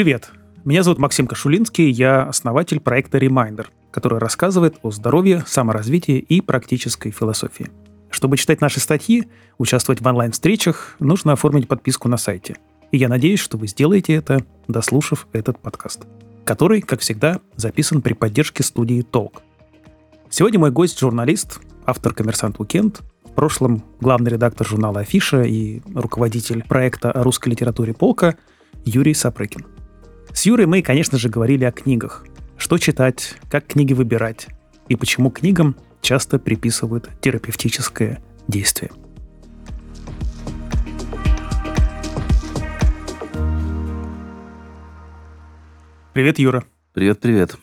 Привет! Меня зовут Максим Кашулинский, я основатель проекта Reminder, который рассказывает о здоровье, саморазвитии и практической философии. Чтобы читать наши статьи, участвовать в онлайн-встречах, нужно оформить подписку на сайте. И я надеюсь, что вы сделаете это, дослушав этот подкаст, который, как всегда, записан при поддержке студии Толк. Сегодня мой гость – журналист, автор «Коммерсант Уикенд», в прошлом главный редактор журнала «Афиша» и руководитель проекта о русской литературе «Полка» Юрий Сапрыкин. С Юрой мы, конечно же, говорили о книгах. Что читать, как книги выбирать и почему книгам часто приписывают терапевтическое действие. Привет, Юра. Привет, привет.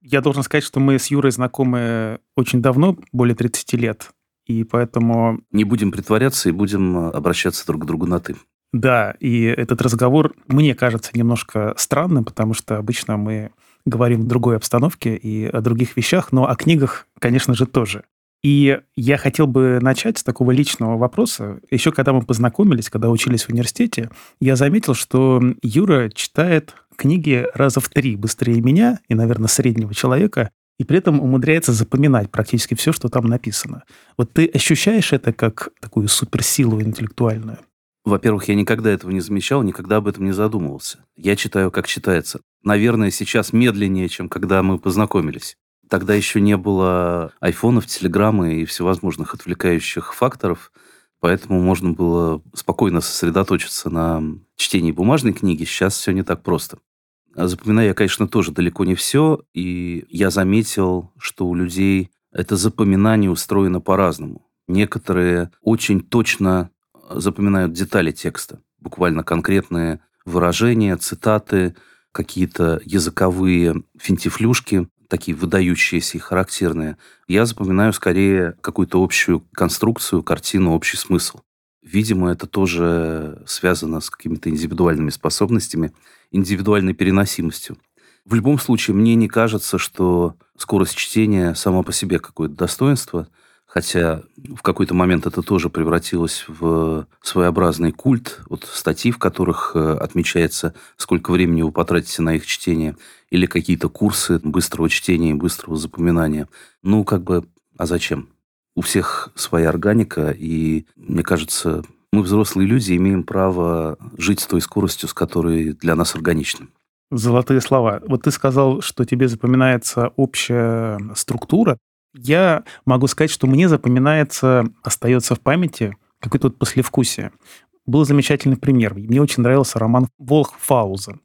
Я должен сказать, что мы с Юрой знакомы очень давно, более 30 лет. И поэтому... Не будем притворяться и будем э, обращаться друг к другу на «ты». Да, и этот разговор мне кажется немножко странным, потому что обычно мы говорим в другой обстановке и о других вещах, но о книгах, конечно же, тоже. И я хотел бы начать с такого личного вопроса. Еще когда мы познакомились, когда учились в университете, я заметил, что Юра читает книги раза в три быстрее меня и, наверное, среднего человека, и при этом умудряется запоминать практически все, что там написано. Вот ты ощущаешь это как такую суперсилу интеллектуальную? Во-первых, я никогда этого не замечал, никогда об этом не задумывался. Я читаю, как читается. Наверное, сейчас медленнее, чем когда мы познакомились. Тогда еще не было айфонов, телеграммы и всевозможных отвлекающих факторов, поэтому можно было спокойно сосредоточиться на чтении бумажной книги. Сейчас все не так просто. Запоминаю я, конечно, тоже далеко не все, и я заметил, что у людей это запоминание устроено по-разному. Некоторые очень точно запоминают детали текста, буквально конкретные выражения, цитаты, какие-то языковые финтифлюшки, такие выдающиеся и характерные. Я запоминаю скорее какую-то общую конструкцию, картину, общий смысл. Видимо, это тоже связано с какими-то индивидуальными способностями, индивидуальной переносимостью. В любом случае, мне не кажется, что скорость чтения сама по себе какое-то достоинство – хотя в какой-то момент это тоже превратилось в своеобразный культ, вот статьи, в которых э, отмечается, сколько времени вы потратите на их чтение, или какие-то курсы быстрого чтения и быстрого запоминания. Ну, как бы, а зачем? У всех своя органика, и, мне кажется, мы, взрослые люди, имеем право жить с той скоростью, с которой для нас органично. Золотые слова. Вот ты сказал, что тебе запоминается общая структура. Я могу сказать, что мне запоминается, остается в памяти какое-то вот послевкусие. Был замечательный пример. Мне очень нравился роман «Волх Фауза».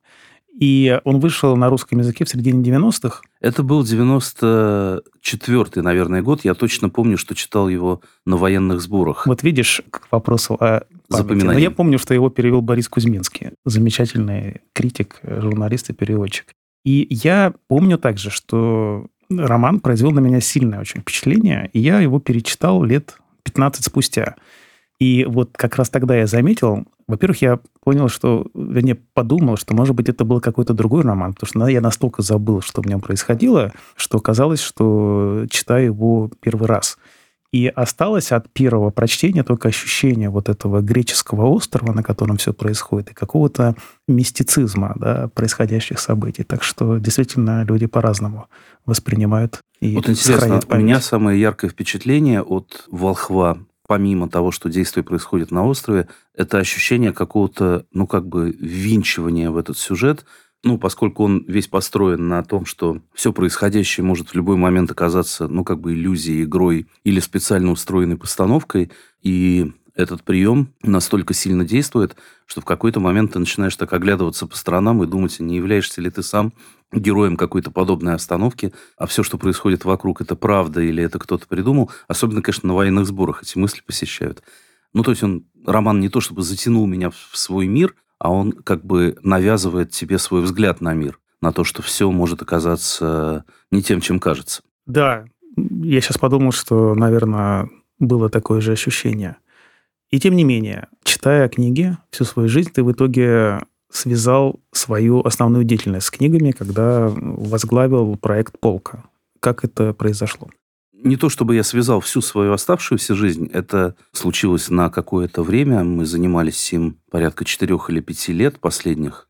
И он вышел на русском языке в середине 90-х. Это был 94-й, наверное, год. Я точно помню, что читал его на военных сборах. Вот видишь, к вопросу о памяти. Но я помню, что его перевел Борис Кузьминский. Замечательный критик, журналист и переводчик. И я помню также, что роман произвел на меня сильное очень впечатление, и я его перечитал лет 15 спустя. И вот как раз тогда я заметил, во-первых, я понял, что, вернее, подумал, что, может быть, это был какой-то другой роман, потому что я настолько забыл, что в нем происходило, что казалось, что читаю его первый раз. И осталось от первого прочтения только ощущение вот этого греческого острова, на котором все происходит, и какого-то мистицизма да, происходящих событий. Так что действительно люди по-разному воспринимают и Вот интересно, у меня самое яркое впечатление от «Волхва», помимо того, что действие происходит на острове, это ощущение какого-то, ну, как бы, ввинчивания в этот сюжет – ну, поскольку он весь построен на том, что все происходящее может в любой момент оказаться, ну, как бы иллюзией, игрой или специально устроенной постановкой, и этот прием настолько сильно действует, что в какой-то момент ты начинаешь так оглядываться по сторонам и думать, не являешься ли ты сам героем какой-то подобной остановки, а все, что происходит вокруг, это правда или это кто-то придумал. Особенно, конечно, на военных сборах эти мысли посещают. Ну, то есть он, роман не то чтобы затянул меня в свой мир, а он как бы навязывает тебе свой взгляд на мир, на то, что все может оказаться не тем, чем кажется. Да, я сейчас подумал, что, наверное, было такое же ощущение. И тем не менее, читая книги всю свою жизнь, ты в итоге связал свою основную деятельность с книгами, когда возглавил проект «Полка». Как это произошло? Не то чтобы я связал всю свою оставшуюся жизнь, это случилось на какое-то время, мы занимались им порядка четырех или пяти лет последних.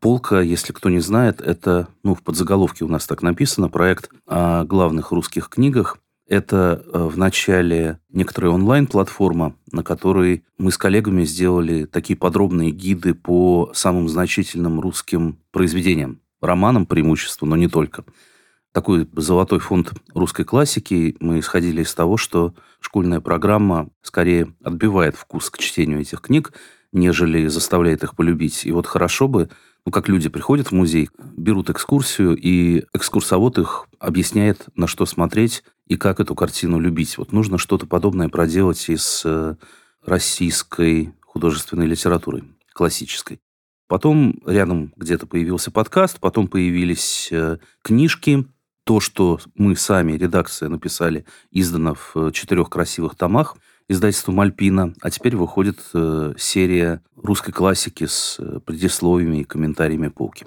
Полка, если кто не знает, это, ну, в подзаголовке у нас так написано, проект о главных русских книгах. Это э, в начале некоторая онлайн-платформа, на которой мы с коллегами сделали такие подробные гиды по самым значительным русским произведениям. Романам преимущество, но не только. Такой золотой фонд русской классики. Мы исходили из того, что школьная программа скорее отбивает вкус к чтению этих книг, нежели заставляет их полюбить. И вот хорошо бы ну, как люди приходят в музей, берут экскурсию, и экскурсовод их объясняет, на что смотреть и как эту картину любить. Вот нужно что-то подобное проделать и с э, российской художественной литературой, классической. Потом рядом где-то появился подкаст, потом появились э, книжки. То, что мы сами, редакция, написали, издано в э, четырех красивых томах – издательством «Альпина», а теперь выходит э, серия русской классики с э, предисловиями и комментариями полки.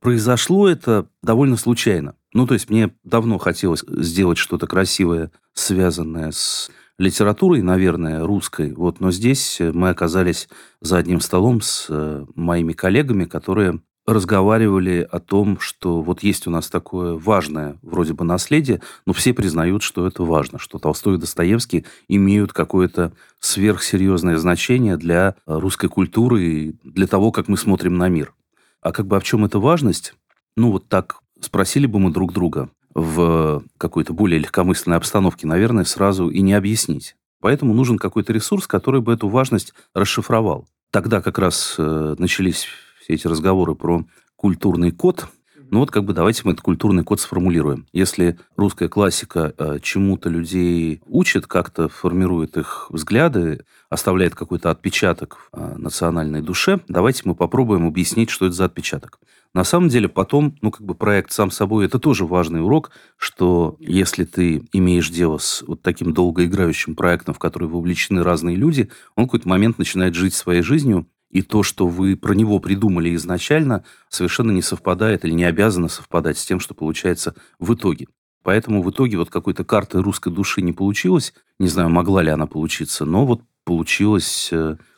Произошло это довольно случайно. Ну, то есть мне давно хотелось сделать что-то красивое, связанное с литературой, наверное, русской. Вот, но здесь мы оказались за одним столом с э, моими коллегами, которые разговаривали о том, что вот есть у нас такое важное вроде бы наследие, но все признают, что это важно, что Толстой и Достоевский имеют какое-то сверхсерьезное значение для русской культуры и для того, как мы смотрим на мир. А как бы а в чем эта важность? Ну, вот так спросили бы мы друг друга в какой-то более легкомысленной обстановке, наверное, сразу и не объяснить. Поэтому нужен какой-то ресурс, который бы эту важность расшифровал. Тогда как раз э, начались все эти разговоры про культурный код, ну вот как бы давайте мы этот культурный код сформулируем. Если русская классика э, чему-то людей учит, как-то формирует их взгляды, оставляет какой-то отпечаток э, национальной душе, давайте мы попробуем объяснить, что это за отпечаток. На самом деле потом, ну как бы проект сам собой, это тоже важный урок, что если ты имеешь дело с вот таким долгоиграющим проектом, в который вовлечены разные люди, он в какой-то момент начинает жить своей жизнью, и то, что вы про него придумали изначально, совершенно не совпадает или не обязано совпадать с тем, что получается в итоге. Поэтому в итоге вот какой-то карты русской души не получилось. Не знаю, могла ли она получиться, но вот получилось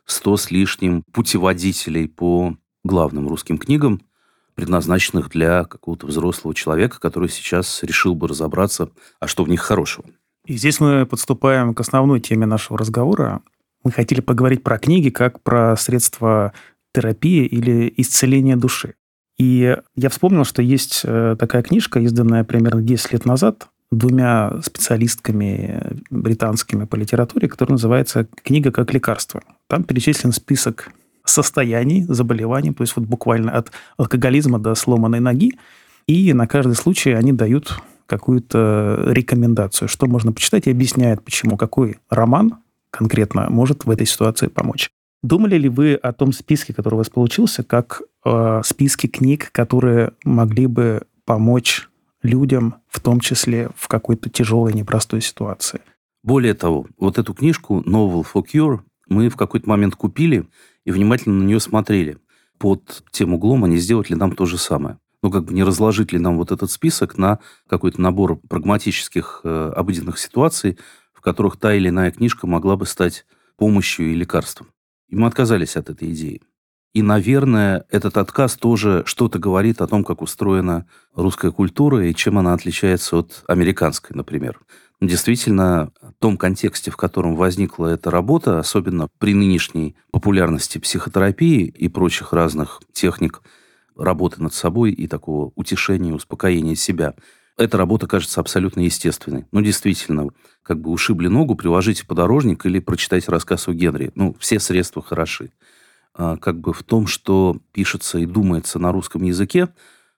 100 э, с лишним путеводителей по главным русским книгам, предназначенных для какого-то взрослого человека, который сейчас решил бы разобраться, а что в них хорошего. И здесь мы подступаем к основной теме нашего разговора. Мы хотели поговорить про книги как про средства терапии или исцеления души. И я вспомнил, что есть э, такая книжка, изданная примерно 10 лет назад двумя специалистками британскими по литературе, которая называется «Книга как лекарство». Там перечислен список состояний, заболеваний, то есть вот буквально от алкоголизма до сломанной ноги, и на каждый случай они дают какую-то рекомендацию, что можно почитать, и объясняют, почему какой роман конкретно может в этой ситуации помочь. Думали ли вы о том списке, который у вас получился, как э, списке книг, которые могли бы помочь людям, в том числе в какой-то тяжелой, непростой ситуации? Более того, вот эту книжку Novel for Cure мы в какой-то момент купили и внимательно на нее смотрели. Под тем углом, они сделать ли нам то же самое. Ну, как бы не разложить ли нам вот этот список на какой-то набор прагматических э, обыденных ситуаций, в которых та или иная книжка могла бы стать помощью и лекарством. И мы отказались от этой идеи. И, наверное, этот отказ тоже что-то говорит о том, как устроена русская культура и чем она отличается от американской, например. Действительно, в том контексте, в котором возникла эта работа, особенно при нынешней популярности психотерапии и прочих разных техник работы над собой и такого утешения, успокоения себя – эта работа кажется абсолютно естественной. Ну, действительно, как бы ушибли ногу, приложите подорожник или прочитайте рассказ о Генри. Ну, все средства хороши. А, как бы в том, что пишется и думается на русском языке,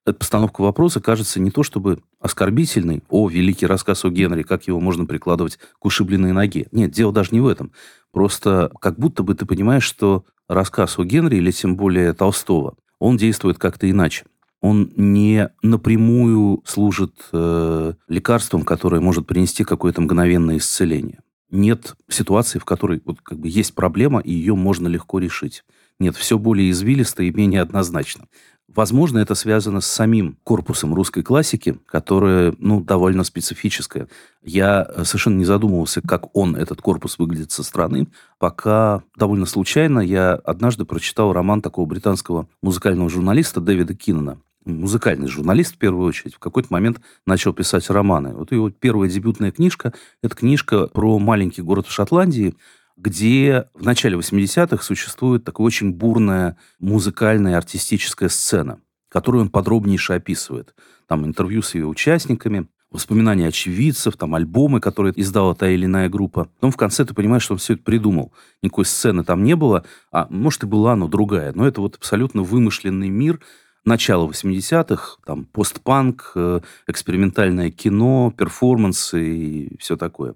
эта постановка вопроса кажется не то чтобы оскорбительной, о, великий рассказ о Генри, как его можно прикладывать к ушибленной ноге. Нет, дело даже не в этом. Просто как будто бы ты понимаешь, что рассказ о Генри, или тем более Толстого, он действует как-то иначе он не напрямую служит э, лекарством, которое может принести какое-то мгновенное исцеление. Нет ситуации, в которой вот, как бы есть проблема, и ее можно легко решить. Нет, все более извилисто и менее однозначно. Возможно, это связано с самим корпусом русской классики, которая, ну, довольно специфическая. Я совершенно не задумывался, как он, этот корпус, выглядит со стороны, пока довольно случайно я однажды прочитал роман такого британского музыкального журналиста Дэвида Киннона музыкальный журналист в первую очередь, в какой-то момент начал писать романы. Вот его первая дебютная книжка – это книжка про маленький город в Шотландии, где в начале 80-х существует такая очень бурная музыкальная артистическая сцена, которую он подробнейше описывает. Там интервью с ее участниками, воспоминания очевидцев, там альбомы, которые издала та или иная группа. Потом в конце ты понимаешь, что он все это придумал. Никакой сцены там не было, а может и была, но другая. Но это вот абсолютно вымышленный мир, начала 80-х, там постпанк, э, экспериментальное кино, перформансы и все такое.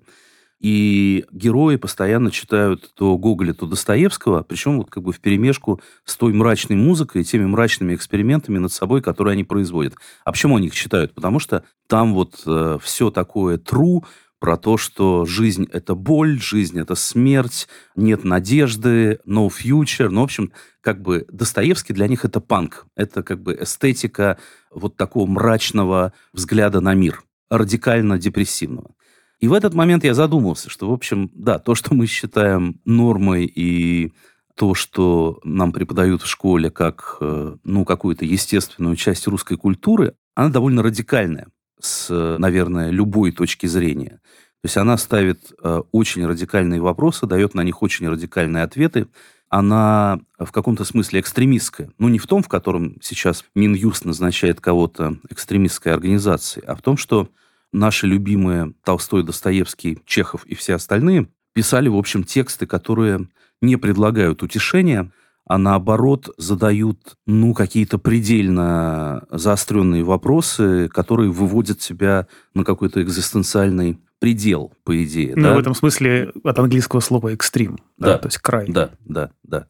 И герои постоянно читают то Гоголя, то Достоевского, причем вот как бы в перемешку с той мрачной музыкой и теми мрачными экспериментами над собой, которые они производят. А почему они их читают? Потому что там вот э, все такое true, про то, что жизнь – это боль, жизнь – это смерть, нет надежды, no future. Ну, в общем, как бы Достоевский для них – это панк. Это как бы эстетика вот такого мрачного взгляда на мир, радикально депрессивного. И в этот момент я задумался, что, в общем, да, то, что мы считаем нормой и то, что нам преподают в школе как, э, ну, какую-то естественную часть русской культуры, она довольно радикальная с, наверное, любой точки зрения. То есть она ставит э, очень радикальные вопросы, дает на них очень радикальные ответы. Она в каком-то смысле экстремистская. Ну, не в том, в котором сейчас Минюст назначает кого-то экстремистской организацией, а в том, что наши любимые Толстой, Достоевский, Чехов и все остальные писали, в общем, тексты, которые не предлагают утешения, а наоборот задают, ну, какие-то предельно заостренные вопросы, которые выводят тебя на какой-то экзистенциальный предел, по идее. Ну, да? в этом смысле от английского слова экстрим, да, да, то есть край. Да, да, да.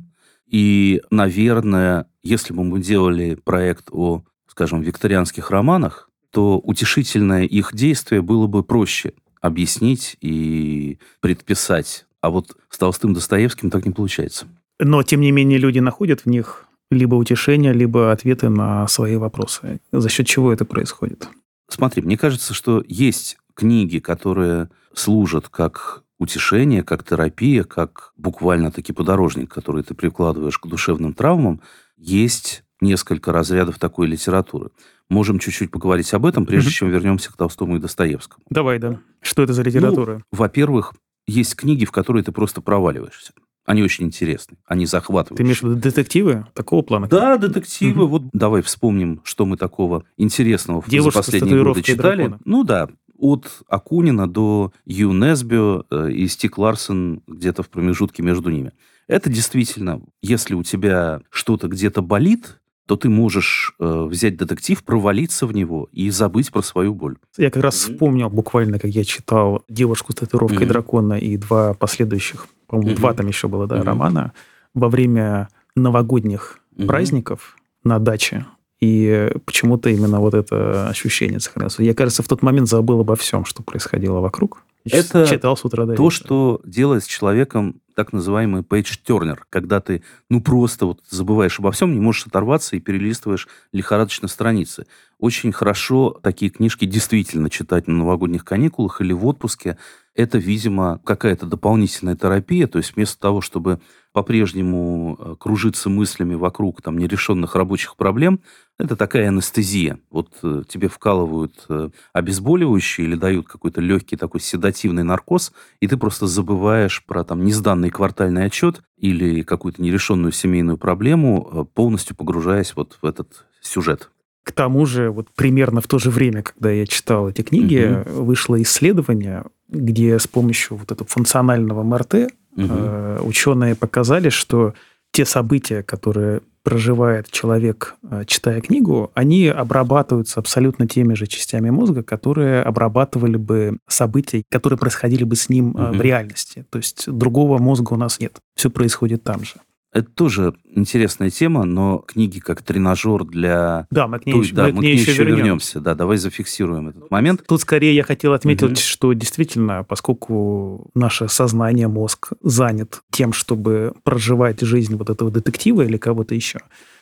И, наверное, если бы мы делали проект о, скажем, викторианских романах, то утешительное их действие было бы проще объяснить и предписать. А вот с Толстым Достоевским так не получается. Но, тем не менее, люди находят в них либо утешение, либо ответы на свои вопросы. За счет чего это происходит? Смотри, мне кажется, что есть книги, которые служат как утешение, как терапия, как буквально-таки подорожник, который ты прикладываешь к душевным травмам. Есть несколько разрядов такой литературы. Можем чуть-чуть поговорить об этом, прежде mm-hmm. чем вернемся к Толстому и Достоевскому. Давай, да. Что это за литература? Ну, во-первых, есть книги, в которые ты просто проваливаешься. Они очень интересны, они захватывают. Ты имеешь в виду детективы такого плана? Да, детективы. Угу. Вот давай вспомним, что мы такого интересного Девушка за последние годы читали. Дракона. Ну да, от Акунина до Ю Несбио э, и Стик Ларсон где-то в промежутке между ними. Это действительно, если у тебя что-то где-то болит, то ты можешь э, взять детектив, провалиться в него и забыть про свою боль. Я как раз вспомнил буквально, как я читал «Девушку с татуировкой mm-hmm. дракона» и два последующих, по-моему, mm-hmm. два там еще было, да, mm-hmm. романа, во время новогодних mm-hmm. праздников на даче. И почему-то именно вот это ощущение сохранилось. Я, кажется, в тот момент забыл обо всем, что происходило вокруг. Это читал с утра до то, что делает с человеком так называемый page-turner, когда ты, ну, просто вот забываешь обо всем, не можешь оторваться и перелистываешь лихорадочно страницы. Очень хорошо такие книжки действительно читать на новогодних каникулах или в отпуске. Это, видимо, какая-то дополнительная терапия, то есть вместо того, чтобы по-прежнему э, кружиться мыслями вокруг там нерешенных рабочих проблем, это такая анестезия. Вот э, тебе вкалывают э, обезболивающие или дают какой-то легкий такой седативный наркоз, и ты просто забываешь про там несданный квартальный отчет или какую-то нерешенную семейную проблему, полностью погружаясь вот в этот сюжет. К тому же, вот примерно в то же время, когда я читал эти книги, угу. вышло исследование, где с помощью вот этого функционального МРТ угу. ученые показали, что те события, которые проживает человек, э, читая книгу, они обрабатываются абсолютно теми же частями мозга, которые обрабатывали бы события, которые происходили бы с ним угу. в реальности. То есть другого мозга у нас нет. Все происходит там же. Это тоже интересная тема, но книги как тренажер для... Да, мы к ней, еще, да, мы, к ней еще вернемся. вернемся. Да, давай зафиксируем этот момент. Тут скорее я хотел отметить, угу. что действительно, поскольку наше сознание, мозг занят тем, чтобы проживать жизнь вот этого детектива или кого-то еще,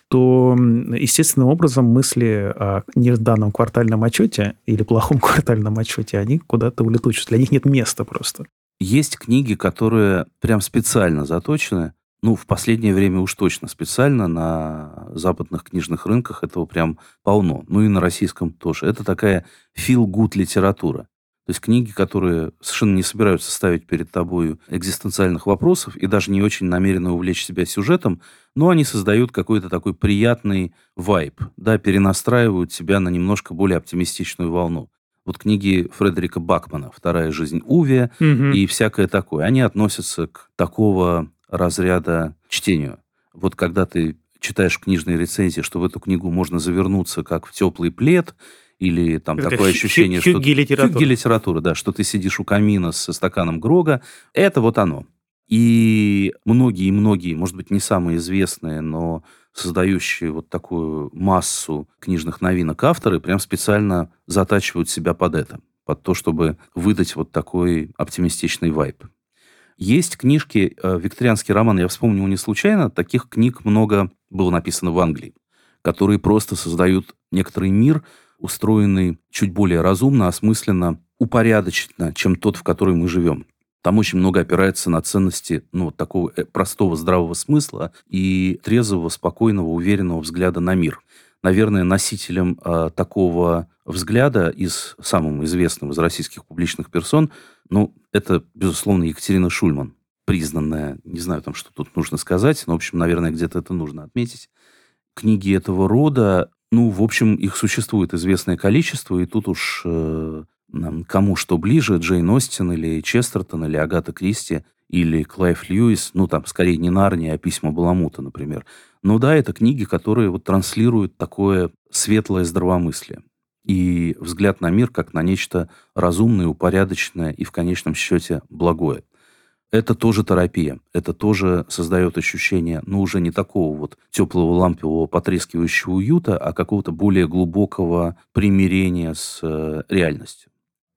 то естественным образом мысли о неданном квартальном отчете или плохом квартальном отчете, они куда-то улетучатся. Для них нет места просто. Есть книги, которые прям специально заточены, ну, в последнее время уж точно специально на западных книжных рынках этого прям полно. Ну и на российском тоже. Это такая feel-good литература. То есть книги, которые совершенно не собираются ставить перед тобой экзистенциальных вопросов и даже не очень намерены увлечь себя сюжетом, но они создают какой-то такой приятный вайб, да, перенастраивают тебя на немножко более оптимистичную волну. Вот книги Фредерика Бакмана «Вторая жизнь Уве» угу. и всякое такое, они относятся к такого разряда чтению. Вот когда ты читаешь книжные рецензии, что в эту книгу можно завернуться как в теплый плед, или там это такое ощущение, что... Хюгги-литература. Хюгги-литература, да, что ты сидишь у камина со стаканом Грога. Это вот оно. И многие, многие, может быть, не самые известные, но создающие вот такую массу книжных новинок авторы прям специально затачивают себя под это, под то, чтобы выдать вот такой оптимистичный вайб. Есть книжки, э, викторианский роман, я вспомнил не случайно, таких книг много было написано в Англии, которые просто создают некоторый мир, устроенный чуть более разумно, осмысленно, упорядоченно, чем тот, в который мы живем. Там очень много опирается на ценности ну, такого э, простого здравого смысла и трезвого, спокойного, уверенного взгляда на мир. Наверное, носителем э, такого взгляда из самым известным из российских публичных персон, ну, это, безусловно, Екатерина Шульман, признанная, не знаю, там, что тут нужно сказать, но, в общем, наверное, где-то это нужно отметить. Книги этого рода ну, в общем, их существует известное количество, и тут уж э, кому что ближе, Джейн Остин или Честертон, или Агата Кристи, или Клайв Льюис, ну, там, скорее не Нарния, а письма Баламута, например. Но да, это книги, которые вот транслируют такое светлое здравомыслие и взгляд на мир как на нечто разумное, упорядоченное и в конечном счете благое это тоже терапия. Это тоже создает ощущение, ну, уже не такого вот теплого, лампового, потрескивающего уюта, а какого-то более глубокого примирения с э, реальностью.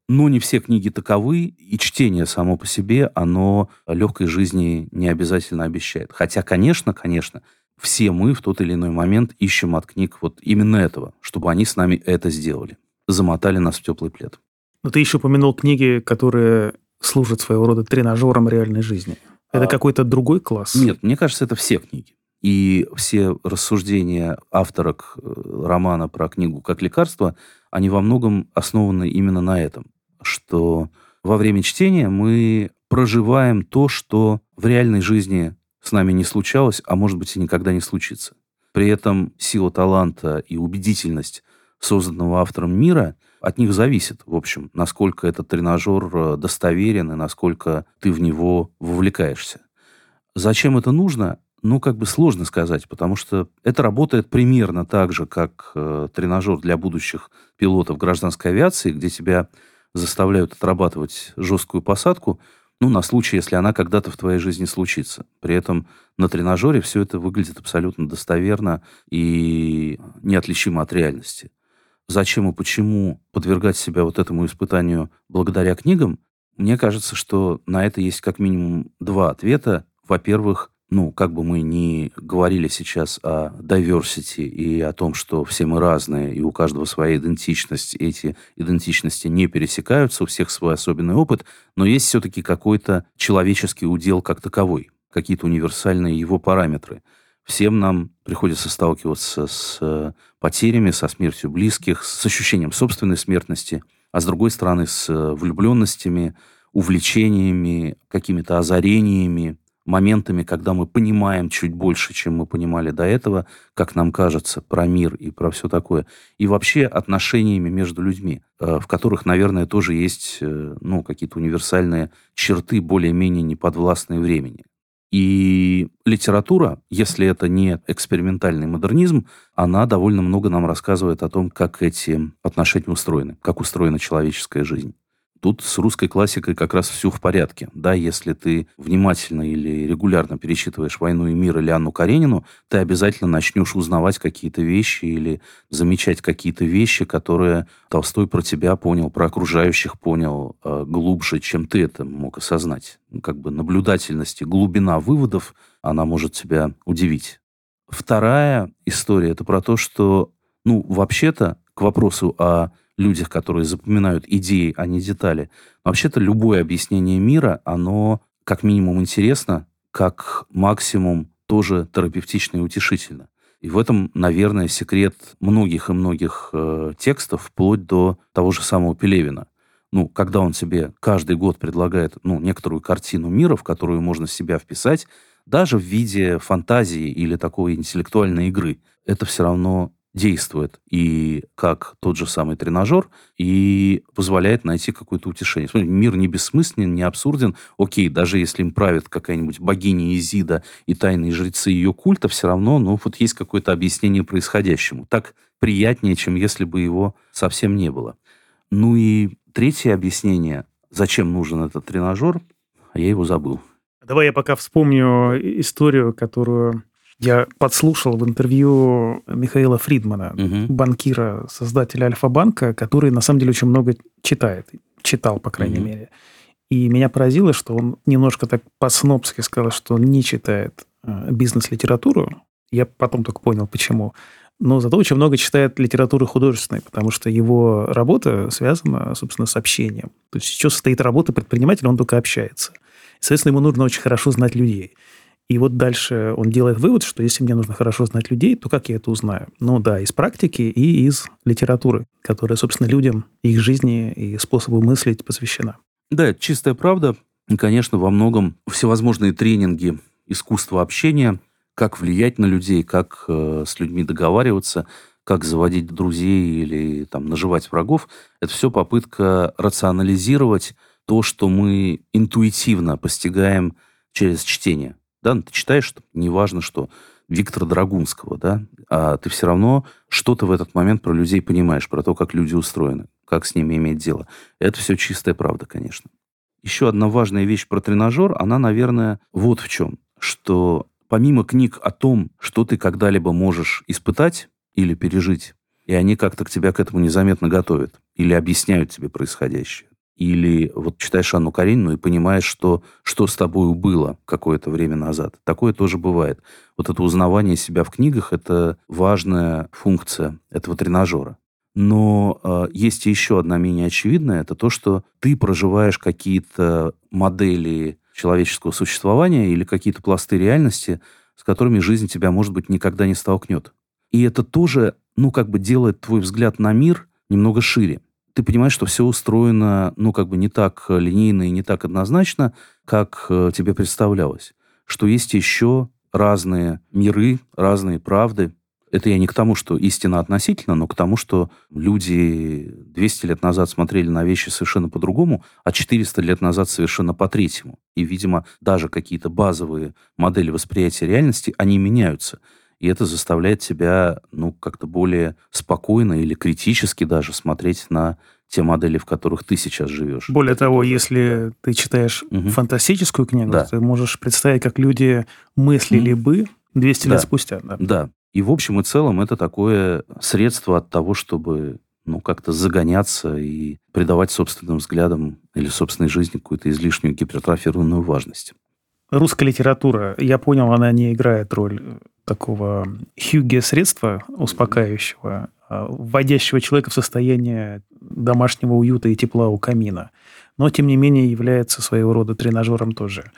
Но не все книги таковы, и чтение само по себе, оно легкой жизни не обязательно обещает. Хотя, конечно, конечно, все мы в тот или иной момент ищем от книг вот именно этого, чтобы они с нами это сделали. Замотали нас в теплый плед. Но ты еще упомянул книги, которые служит своего рода тренажером реальной жизни? Это а... какой-то другой класс? Нет, мне кажется, это все книги. И все рассуждения авторок э, романа про книгу как лекарство, они во многом основаны именно на этом, что во время чтения мы проживаем то, что в реальной жизни с нами не случалось, а может быть и никогда не случится. При этом сила таланта и убедительность созданного автором мира – от них зависит, в общем, насколько этот тренажер э, достоверен и насколько ты в него вовлекаешься. Зачем это нужно? Ну, как бы сложно сказать, потому что это работает примерно так же, как э, тренажер для будущих пилотов гражданской авиации, где тебя заставляют отрабатывать жесткую посадку, ну, на случай, если она когда-то в твоей жизни случится. При этом на тренажере все это выглядит абсолютно достоверно и неотличимо от реальности зачем и почему подвергать себя вот этому испытанию благодаря книгам, мне кажется, что на это есть как минимум два ответа. Во-первых, ну, как бы мы ни говорили сейчас о diversity и о том, что все мы разные, и у каждого своя идентичность, эти идентичности не пересекаются, у всех свой особенный опыт, но есть все-таки какой-то человеческий удел как таковой, какие-то универсальные его параметры – Всем нам приходится сталкиваться с э, потерями, со смертью близких, с ощущением собственной смертности, а с другой стороны с э, влюбленностями, увлечениями, какими-то озарениями, моментами, когда мы понимаем чуть больше, чем мы понимали до этого, как нам кажется, про мир и про все такое. И вообще отношениями между людьми, э, в которых, наверное, тоже есть ну, какие-то универсальные черты, более-менее неподвластные времени. И литература, если это не экспериментальный модернизм, она довольно много нам рассказывает о том, как эти отношения устроены, как устроена человеческая жизнь. Тут с русской классикой как раз все в порядке. Да, если ты внимательно или регулярно перечитываешь «Войну и мир» или Анну Каренину, ты обязательно начнешь узнавать какие-то вещи или замечать какие-то вещи, которые Толстой про тебя понял, про окружающих понял э, глубже, чем ты это мог осознать. Ну, как бы наблюдательность и глубина выводов, она может тебя удивить. вторая история – это про то, что, ну, вообще-то, к вопросу о людях, которые запоминают идеи, а не детали, вообще-то любое объяснение мира, оно как минимум интересно, как максимум тоже терапевтично и утешительно. И в этом, наверное, секрет многих и многих э, текстов, вплоть до того же самого Пелевина. Ну, когда он себе каждый год предлагает ну, некоторую картину мира, в которую можно себя вписать, даже в виде фантазии или такой интеллектуальной игры, это все равно действует и как тот же самый тренажер, и позволяет найти какое-то утешение. Смотри, мир не бессмысленен, не абсурден. Окей, даже если им правит какая-нибудь богиня Изида и тайные жрецы ее культа, все равно, ну, вот есть какое-то объяснение происходящему. Так приятнее, чем если бы его совсем не было. Ну и третье объяснение, зачем нужен этот тренажер, я его забыл. Давай я пока вспомню историю, которую я подслушал в интервью Михаила Фридмана, угу. банкира, создателя Альфа-банка, который на самом деле очень много читает. Читал, по крайней угу. мере. И меня поразило, что он немножко так по-снопски сказал, что он не читает э, бизнес-литературу. Я потом только понял, почему. Но зато очень много читает литературы художественной, потому что его работа связана, собственно, с общением. То есть еще состоит работа предпринимателя, он только общается. Соответственно, ему нужно очень хорошо знать людей. И вот дальше он делает вывод, что если мне нужно хорошо знать людей, то как я это узнаю? Ну да, из практики и из литературы, которая, собственно, людям, их жизни и способу мыслить посвящена. Да, это чистая правда. И, конечно, во многом всевозможные тренинги искусства общения, как влиять на людей, как э, с людьми договариваться, как заводить друзей или там наживать врагов, это все попытка рационализировать то, что мы интуитивно постигаем через чтение. Да, ну, ты читаешь, неважно что, Виктора Драгунского, да, а ты все равно что-то в этот момент про людей понимаешь, про то, как люди устроены, как с ними иметь дело. Это все чистая правда, конечно. Еще одна важная вещь про тренажер, она, наверное, вот в чем, что помимо книг о том, что ты когда-либо можешь испытать или пережить, и они как-то к тебя к этому незаметно готовят или объясняют тебе происходящее, или вот читаешь Анну Каренину и понимаешь, что, что с тобой было какое-то время назад. Такое тоже бывает. Вот это узнавание себя в книгах – это важная функция этого тренажера. Но э, есть еще одна менее очевидная, это то, что ты проживаешь какие-то модели человеческого существования или какие-то пласты реальности, с которыми жизнь тебя, может быть, никогда не столкнет. И это тоже, ну, как бы делает твой взгляд на мир немного шире ты понимаешь, что все устроено, ну, как бы не так линейно и не так однозначно, как э, тебе представлялось. Что есть еще разные миры, разные правды. Это я не к тому, что истина относительно, но к тому, что люди 200 лет назад смотрели на вещи совершенно по-другому, а 400 лет назад совершенно по-третьему. И, видимо, даже какие-то базовые модели восприятия реальности, они меняются и это заставляет тебя, ну, как-то более спокойно или критически даже смотреть на те модели, в которых ты сейчас живешь. Более того, если ты читаешь угу. фантастическую книгу, да. ты можешь представить, как люди мыслили угу. бы 200 да. лет спустя. Да. да. И в общем и целом это такое средство от того, чтобы ну, как-то загоняться и придавать собственным взглядам или собственной жизни какую-то излишнюю гипертрофированную важность. Русская литература, я понял, она не играет роль такого хюге-средства успокаивающего, а, вводящего человека в состояние домашнего уюта и тепла у камина. Но, тем не менее, является своего рода тренажером тоже.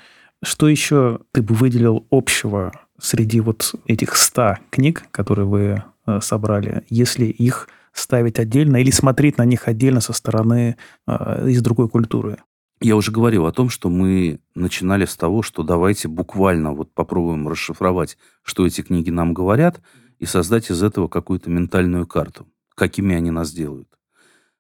Что еще ты бы выделил общего среди вот этих ста книг, которые вы э, собрали, если их ставить отдельно или смотреть на них отдельно со стороны э, из другой культуры? Я уже говорил о том, что мы начинали с того, что давайте буквально вот попробуем расшифровать, что эти книги нам говорят, и создать из этого какую-то ментальную карту, какими они нас делают.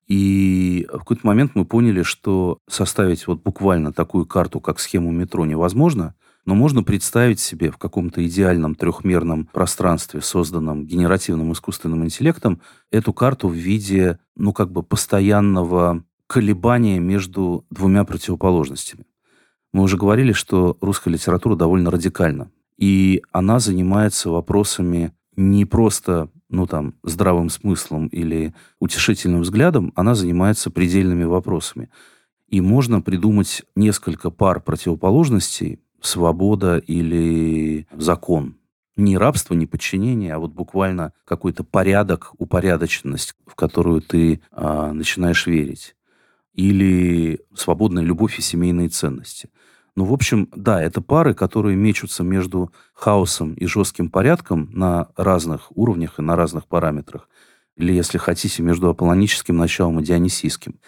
И в какой-то момент мы поняли, что составить вот буквально такую карту, как схему метро, невозможно, но можно представить себе в каком-то идеальном трехмерном пространстве, созданном генеративным искусственным интеллектом, эту карту в виде, ну, как бы постоянного колебания между двумя противоположностями. Мы уже говорили, что русская литература довольно радикальна. И она занимается вопросами не просто ну, там, здравым смыслом или утешительным взглядом, она занимается предельными вопросами. И можно придумать несколько пар противоположностей, свобода или закон. не рабство, не подчинение, а вот буквально какой-то порядок, упорядоченность, в которую ты а, начинаешь верить. Или свободная любовь и семейные ценности. Ну, в общем, да, это пары, которые мечутся между хаосом и жестким порядком на разных уровнях и на разных параметрах. Или, если хотите, между аполлоническим началом и дионисийским.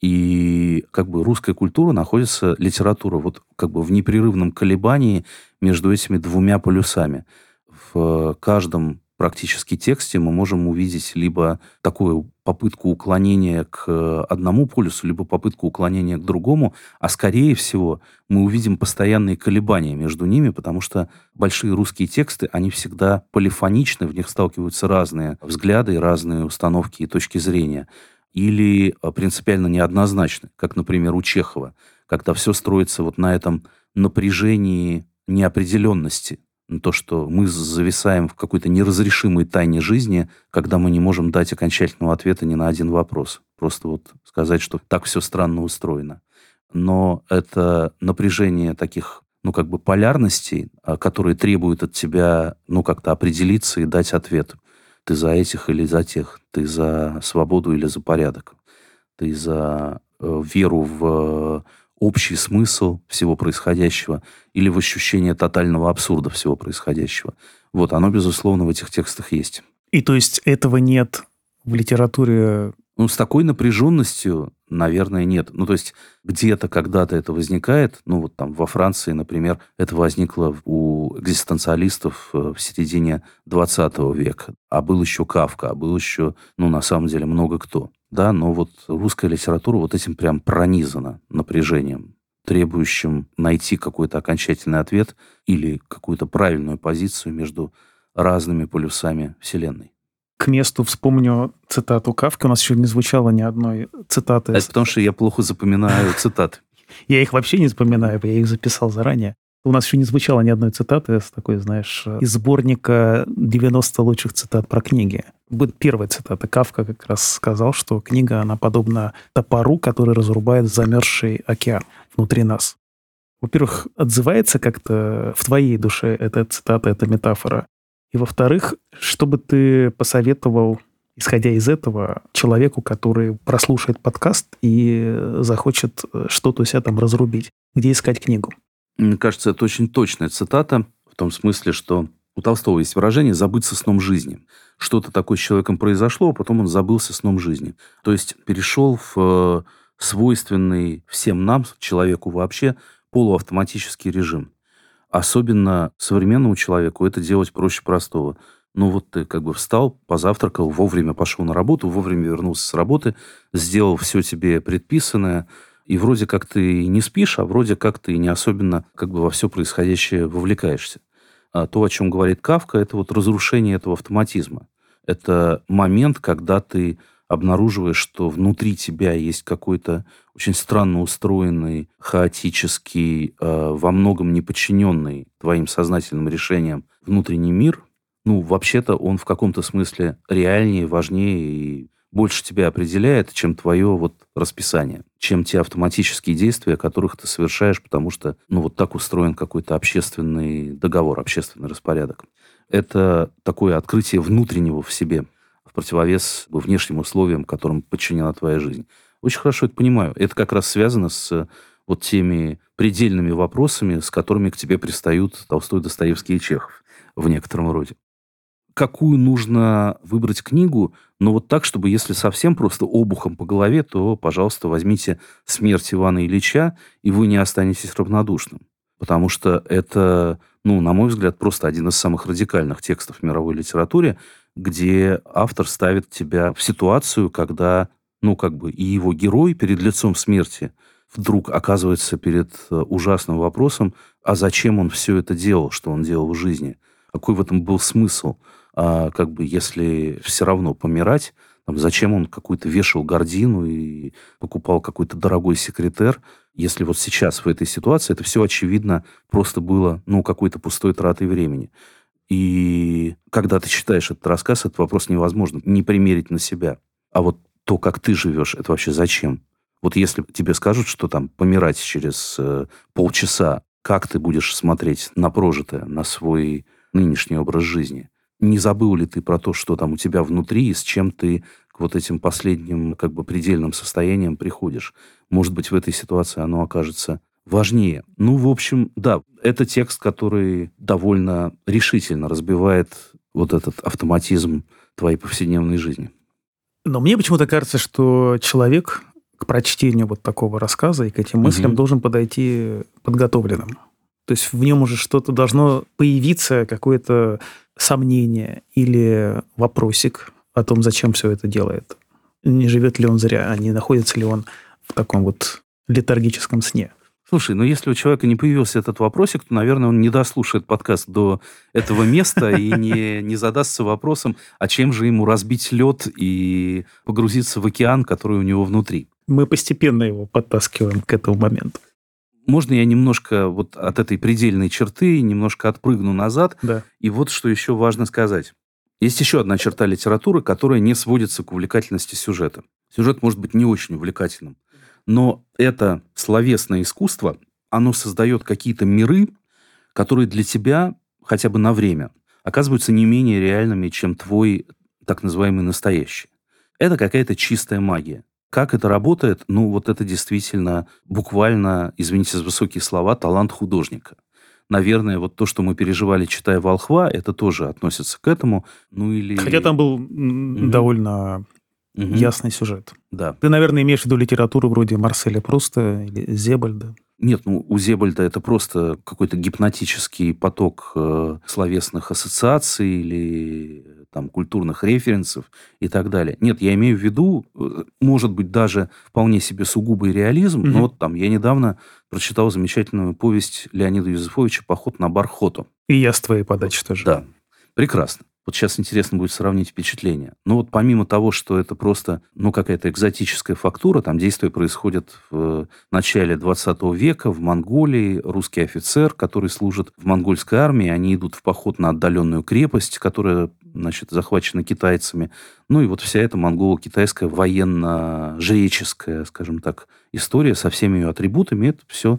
И как бы русская культура находится, литература, вот как бы в непрерывном колебании между этими двумя полюсами. В каждом практически тексте мы можем увидеть либо такую попытку уклонения к одному полюсу, либо попытку уклонения к другому, а скорее всего мы увидим постоянные колебания между ними, потому что большие русские тексты, они всегда полифоничны, в них сталкиваются разные взгляды, разные установки и точки зрения или э, принципиально неоднозначны, как, например, у Чехова, когда все строится вот на этом напряжении неопределенности, то, что мы зависаем в какой-то неразрешимой тайне жизни, когда мы не можем дать окончательного ответа ни на один вопрос. Просто вот сказать, что так все странно устроено. Но это напряжение таких, ну, как бы полярностей, а, которые требуют от тебя, ну, как-то определиться и дать ответ. Ты за этих или за тех? Ты за свободу или за порядок? Ты за э, веру в общий смысл всего происходящего или в ощущение тотального абсурда всего происходящего. Вот, оно, безусловно, в этих текстах есть. И то есть этого нет в литературе ну, с такой напряженностью, наверное, нет. Ну, то есть где-то когда-то это возникает. Ну, вот там во Франции, например, это возникло у экзистенциалистов э, в середине 20 века. А был еще Кавка, а был еще, ну, на самом деле, много кто. Да, но вот русская литература вот этим прям пронизана напряжением требующим найти какой-то окончательный ответ или какую-то правильную позицию между разными полюсами Вселенной к месту вспомню цитату Кавки. У нас еще не звучало ни одной цитаты. Это потому, что я плохо запоминаю цитаты. Я их вообще не запоминаю, я их записал заранее. У нас еще не звучало ни одной цитаты с такой, знаешь, из сборника 90 лучших цитат про книги. Будет первая цитата. Кавка как раз сказал, что книга, она подобна топору, который разрубает замерзший океан внутри нас. Во-первых, отзывается как-то в твоей душе эта цитата, эта метафора? И во-вторых, что бы ты посоветовал, исходя из этого, человеку, который прослушает подкаст и захочет что-то у себя там разрубить? Где искать книгу? Мне кажется, это очень точная цитата, в том смысле, что у Толстого есть выражение «забыться сном жизни». Что-то такое с человеком произошло, а потом он забылся сном жизни. То есть перешел в э, свойственный всем нам, человеку вообще, полуавтоматический режим. Особенно современному человеку это делать проще простого. Ну вот ты как бы встал, позавтракал, вовремя пошел на работу, вовремя вернулся с работы, сделал все тебе предписанное, и вроде как ты не спишь, а вроде как ты не особенно как бы во все происходящее вовлекаешься. А то, о чем говорит Кавка, это вот разрушение этого автоматизма. Это момент, когда ты обнаруживаешь, что внутри тебя есть какой-то очень странно устроенный, хаотический, э, во многом неподчиненный твоим сознательным решениям внутренний мир, ну, вообще-то он в каком-то смысле реальнее, важнее и больше тебя определяет, чем твое вот расписание, чем те автоматические действия, которых ты совершаешь, потому что, ну, вот так устроен какой-то общественный договор, общественный распорядок. Это такое открытие внутреннего в себе – в противовес внешним условиям, которым подчинена твоя жизнь. Очень хорошо это понимаю. Это как раз связано с вот теми предельными вопросами, с которыми к тебе пристают Толстой, Достоевский и Чехов в некотором роде. Какую нужно выбрать книгу, но вот так, чтобы если совсем просто обухом по голове, то, пожалуйста, возьмите «Смерть Ивана Ильича», и вы не останетесь равнодушным. Потому что это, ну, на мой взгляд, просто один из самых радикальных текстов в мировой литературе, где автор ставит тебя в ситуацию, когда, ну, как бы и его герой перед лицом смерти вдруг оказывается перед э, ужасным вопросом, а зачем он все это делал, что он делал в жизни? Какой в этом был смысл? А как бы если все равно помирать, там, зачем он какую-то вешал гордину и покупал какой-то дорогой секретер, если вот сейчас в этой ситуации это все очевидно просто было, ну, какой-то пустой тратой времени. И когда ты читаешь этот рассказ, этот вопрос невозможно не примерить на себя. А вот то, как ты живешь, это вообще зачем? Вот если тебе скажут, что там помирать через э, полчаса, как ты будешь смотреть на прожитое, на свой нынешний образ жизни. Не забыл ли ты про то, что там у тебя внутри и с чем ты к вот этим последним как бы предельным состояниям приходишь? Может быть, в этой ситуации оно окажется важнее. Ну, в общем, да, это текст, который довольно решительно разбивает вот этот автоматизм твоей повседневной жизни. Но мне почему-то кажется, что человек к прочтению вот такого рассказа и к этим мыслям угу. должен подойти подготовленным. То есть в нем уже что-то должно появиться, какое-то сомнение или вопросик о том, зачем все это делает. Не живет ли он зря, а не находится ли он в таком вот летаргическом сне. Слушай, ну если у человека не появился этот вопросик, то, наверное, он не дослушает подкаст до этого места и не, не задастся вопросом, а чем же ему разбить лед и погрузиться в океан, который у него внутри. Мы постепенно его подтаскиваем к этому моменту. Можно я немножко вот от этой предельной черты немножко отпрыгну назад? Да. И вот что еще важно сказать. Есть еще одна черта литературы, которая не сводится к увлекательности сюжета. Сюжет может быть не очень увлекательным. Но это словесное искусство, оно создает какие-то миры, которые для тебя хотя бы на время оказываются не менее реальными, чем твой так называемый настоящий. Это какая-то чистая магия. Как это работает? Ну, вот это действительно буквально, извините за высокие слова, талант художника. Наверное, вот то, что мы переживали, читая «Волхва», это тоже относится к этому. Ну, или... Хотя там был mm-hmm. довольно Угу. Ясный сюжет. Да. Ты, наверное, имеешь в виду литературу вроде Марселя Пруста или Зебальда? Нет, ну у Зебальда это просто какой-то гипнотический поток э, словесных ассоциаций или там культурных референсов и так далее. Нет, я имею в виду, э, может быть, даже вполне себе сугубый реализм, угу. но вот там я недавно прочитал замечательную повесть Леонида Юзефовича «Поход на Бархоту». И я с твоей подачи тоже. Да, прекрасно. Вот сейчас интересно будет сравнить впечатления. Но вот помимо того, что это просто, ну, какая-то экзотическая фактура, там действие происходит в начале 20 века в Монголии. Русский офицер, который служит в монгольской армии, они идут в поход на отдаленную крепость, которая, значит, захвачена китайцами. Ну, и вот вся эта монголо-китайская военно-жреческая, скажем так, история со всеми ее атрибутами, это все...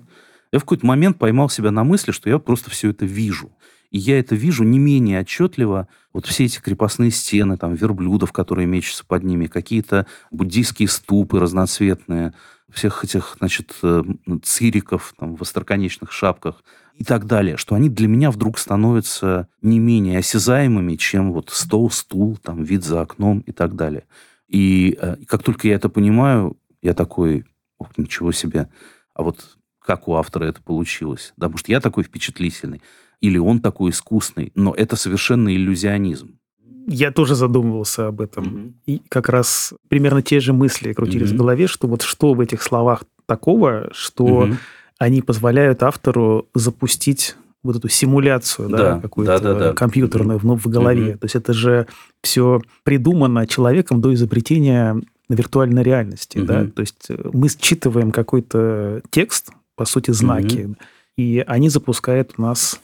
Я в какой-то момент поймал себя на мысли, что я просто все это вижу. И я это вижу не менее отчетливо. Вот все эти крепостные стены, там, верблюдов, которые мечутся под ними, какие-то буддийские ступы разноцветные, всех этих, значит, э, цириков там, в остроконечных шапках и так далее, что они для меня вдруг становятся не менее осязаемыми, чем вот стол, стул, там, вид за окном и так далее. И э, как только я это понимаю, я такой, ох, ничего себе, а вот как у автора это получилось? Да, что я такой впечатлительный или он такой искусный, но это совершенно иллюзионизм. Я тоже задумывался об этом. Mm-hmm. И как раз примерно те же мысли крутились mm-hmm. в голове, что вот что в этих словах такого, что mm-hmm. они позволяют автору запустить вот эту симуляцию, да, да какую-то да, да, да. компьютерную mm-hmm. в голове. Mm-hmm. То есть это же все придумано человеком до изобретения виртуальной реальности, mm-hmm. да. То есть мы считываем какой-то текст, по сути, знаки, mm-hmm. и они запускают у нас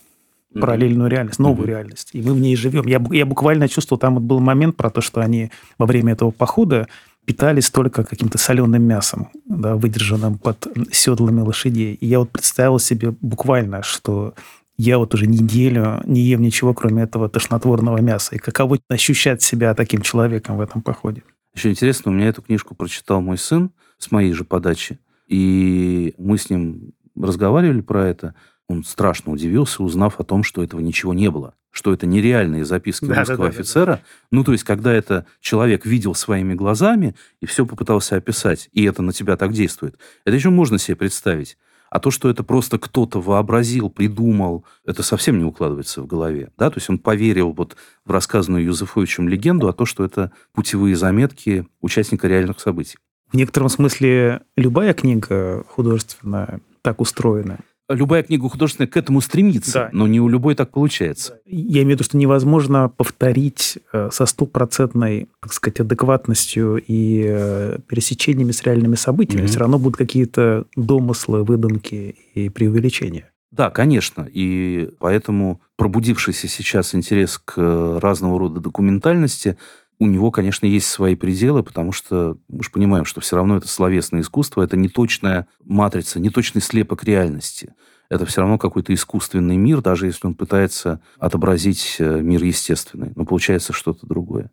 параллельную реальность, новую mm-hmm. реальность. И мы в ней живем. Я, я буквально чувствовал, там вот был момент про то, что они во время этого похода питались только каким-то соленым мясом, да, выдержанным под седлами лошадей. И я вот представил себе буквально, что я вот уже неделю не ем ничего, кроме этого тошнотворного мяса. И каково ощущать себя таким человеком в этом походе. Еще интересно, у меня эту книжку прочитал мой сын с моей же подачи. И мы с ним разговаривали про это. Он страшно удивился, узнав о том, что этого ничего не было, что это нереальные записки да, русского да, да, офицера. Да, да. Ну, то есть, когда это человек видел своими глазами и все попытался описать, и это на тебя так действует, это еще можно себе представить. А то, что это просто кто-то вообразил, придумал, это совсем не укладывается в голове. Да? То есть он поверил вот в рассказанную Юзефовичем легенду, а то, что это путевые заметки участника реальных событий. В некотором смысле любая книга художественная так устроена любая книга художественная к этому стремится, да. но не у любой так получается. Я имею в виду, что невозможно повторить э, со стопроцентной, так сказать, адекватностью и э, пересечениями с реальными событиями. Mm-hmm. Все равно будут какие-то домыслы, выдумки и преувеличения. Да, конечно. И поэтому пробудившийся сейчас интерес к э, разного рода документальности – у него, конечно, есть свои пределы, потому что мы же понимаем, что все равно это словесное искусство, это не точная матрица, не точный слепок реальности. это все равно какой-то искусственный мир, даже если он пытается отобразить э, мир естественный. Но получается что-то другое.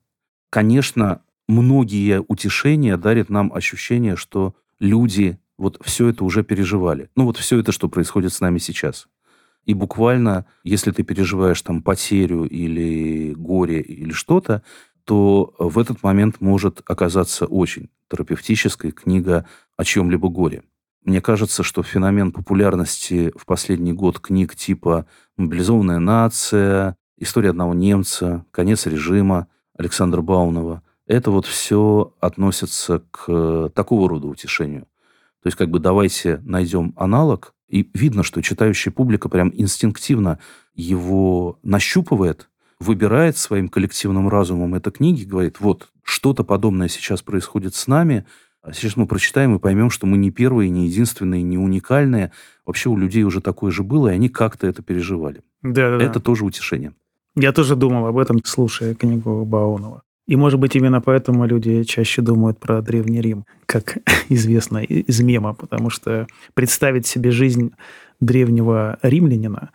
Конечно, многие утешения дарят нам ощущение, что люди вот все это уже переживали. Ну вот все это, что происходит с нами сейчас. И буквально, если ты переживаешь там потерю или горе или что-то, то в этот момент может оказаться очень терапевтической книга о чьем-либо горе. Мне кажется, что феномен популярности в последний год книг типа «Мобилизованная нация», «История одного немца», «Конец режима» Александра Баунова – это вот все относится к такого рода утешению. То есть как бы давайте найдем аналог, и видно, что читающая публика прям инстинктивно его нащупывает, выбирает своим коллективным разумом это книги, говорит, вот, что-то подобное сейчас происходит с нами, а сейчас мы прочитаем и поймем, что мы не первые, не единственные, не уникальные. Вообще у людей уже такое же было, и они как-то это переживали. Да, да, это тоже утешение. Я тоже думал об этом, слушая книгу Баунова. И, может быть, именно поэтому люди чаще думают про Древний Рим, как известно из мема, потому что представить себе жизнь древнего римлянина,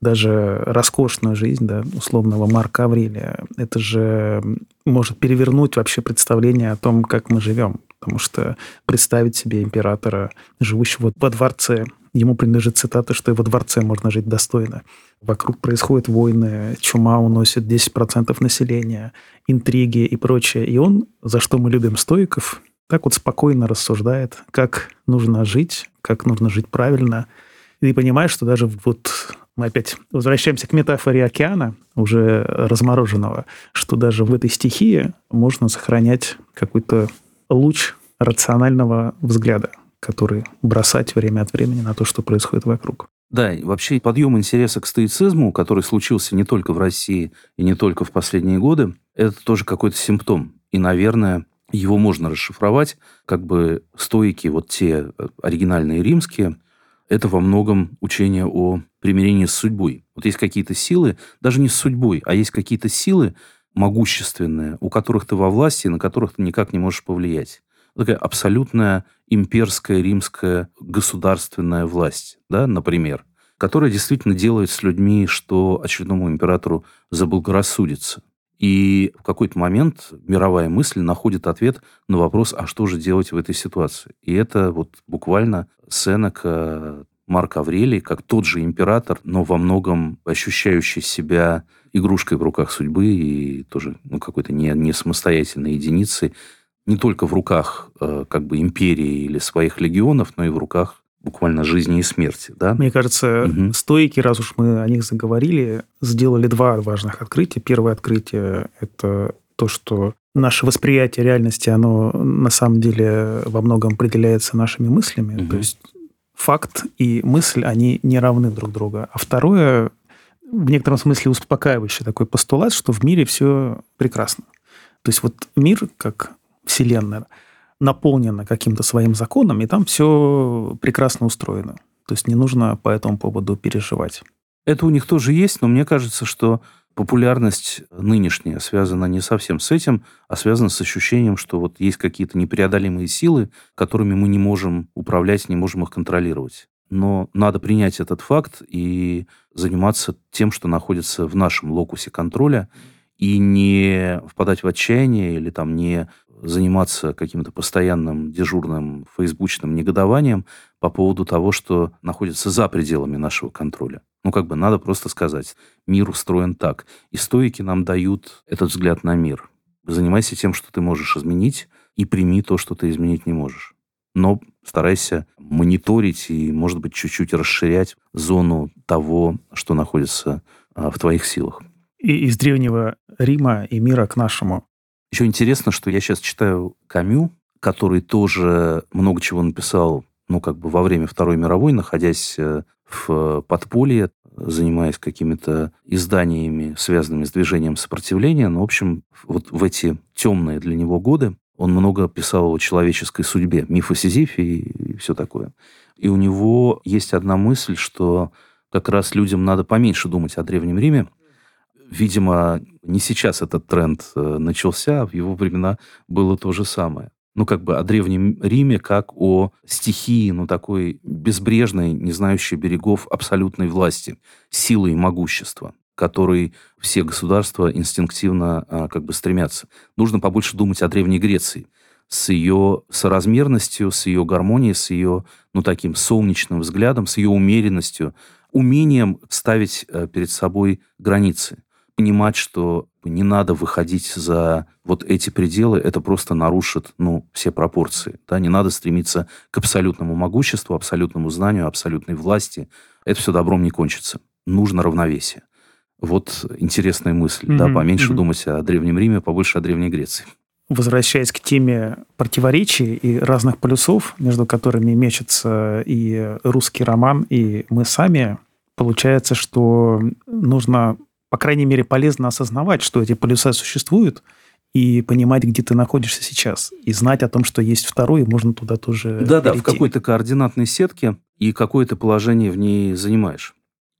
даже роскошную жизнь, да, условного Марка Аврелия, это же может перевернуть вообще представление о том, как мы живем. Потому что представить себе императора, живущего во дворце, ему принадлежит цитата, что и во дворце можно жить достойно. Вокруг происходят войны, чума уносит 10% населения, интриги и прочее. И он, за что мы любим стоиков, так вот спокойно рассуждает, как нужно жить, как нужно жить правильно. И понимаешь, что даже вот мы опять возвращаемся к метафоре океана, уже размороженного, что даже в этой стихии можно сохранять какой-то луч рационального взгляда, который бросать время от времени на то, что происходит вокруг. Да, вообще подъем интереса к стоицизму, который случился не только в России и не только в последние годы, это тоже какой-то симптом. И, наверное, его можно расшифровать, как бы стойки, вот те э, оригинальные римские, это во многом учение о примирении с судьбой. Вот есть какие-то силы, даже не с судьбой, а есть какие-то силы могущественные, у которых ты во власти, на которых ты никак не можешь повлиять. Такая абсолютная имперская римская государственная власть, да, например, которая действительно делает с людьми, что очередному императору заблагорассудится. И в какой-то момент мировая мысль находит ответ на вопрос, а что же делать в этой ситуации. И это вот буквально Сенека, Марк Аврелий, как тот же император, но во многом ощущающий себя игрушкой в руках судьбы и тоже ну, какой-то не, не самостоятельной единицей, не только в руках э, как бы империи или своих легионов, но и в руках буквально жизни и смерти. Да? Мне кажется, угу. стойки, раз уж мы о них заговорили, сделали два важных открытия. Первое открытие – это то, что наше восприятие реальности, оно на самом деле во многом определяется нашими мыслями. Угу. То есть факт и мысль, они не равны друг другу. А второе, в некотором смысле успокаивающий такой постулат, что в мире все прекрасно. То есть вот мир, как Вселенная, наполнена каким-то своим законом, и там все прекрасно устроено. То есть не нужно по этому поводу переживать. Это у них тоже есть, но мне кажется, что популярность нынешняя связана не совсем с этим, а связана с ощущением, что вот есть какие-то непреодолимые силы, которыми мы не можем управлять, не можем их контролировать. Но надо принять этот факт и заниматься тем, что находится в нашем локусе контроля, и не впадать в отчаяние или там не заниматься каким-то постоянным дежурным фейсбучным негодованием по поводу того, что находится за пределами нашего контроля. Ну, как бы надо просто сказать, мир устроен так. И стоики нам дают этот взгляд на мир. Занимайся тем, что ты можешь изменить, и прими то, что ты изменить не можешь. Но старайся мониторить и, может быть, чуть-чуть расширять зону того, что находится а, в твоих силах. И из древнего Рима и мира к нашему. Еще интересно, что я сейчас читаю Камю, который тоже много чего написал, ну, как бы во время Второй мировой, находясь э, в подполье, занимаясь какими-то изданиями, связанными с движением сопротивления. Но, в общем, вот в эти темные для него годы он много писал о человеческой судьбе, миф о Сизифе и все такое. И у него есть одна мысль, что как раз людям надо поменьше думать о Древнем Риме, Видимо, не сейчас этот тренд э, начался, а в его времена было то же самое. ну, как бы о Древнем Риме как о стихии, ну, такой безбрежной, не знающей берегов абсолютной власти, силы и могущества которой все государства инстинктивно а, как бы стремятся. Нужно побольше думать о Древней Греции с ее соразмерностью, с ее гармонией, с ее, ну, таким солнечным взглядом, с ее умеренностью, умением ставить э, перед собой границы, понимать, что не надо выходить за вот эти пределы, это просто нарушит, ну, все пропорции. Да? Не надо стремиться к абсолютному могуществу, абсолютному знанию, абсолютной власти. Это все добром не кончится. Нужно равновесие. Вот интересная мысль, mm-hmm. да, поменьше mm-hmm. думать о Древнем Риме, побольше о Древней Греции. Возвращаясь к теме противоречий и разных полюсов, между которыми мечется и русский роман, и мы сами, получается, что нужно, по крайней мере, полезно осознавать, что эти полюса существуют, и понимать, где ты находишься сейчас, и знать о том, что есть второй, и можно туда тоже Да-да, в какой-то координатной сетке, и какое-то положение в ней занимаешь.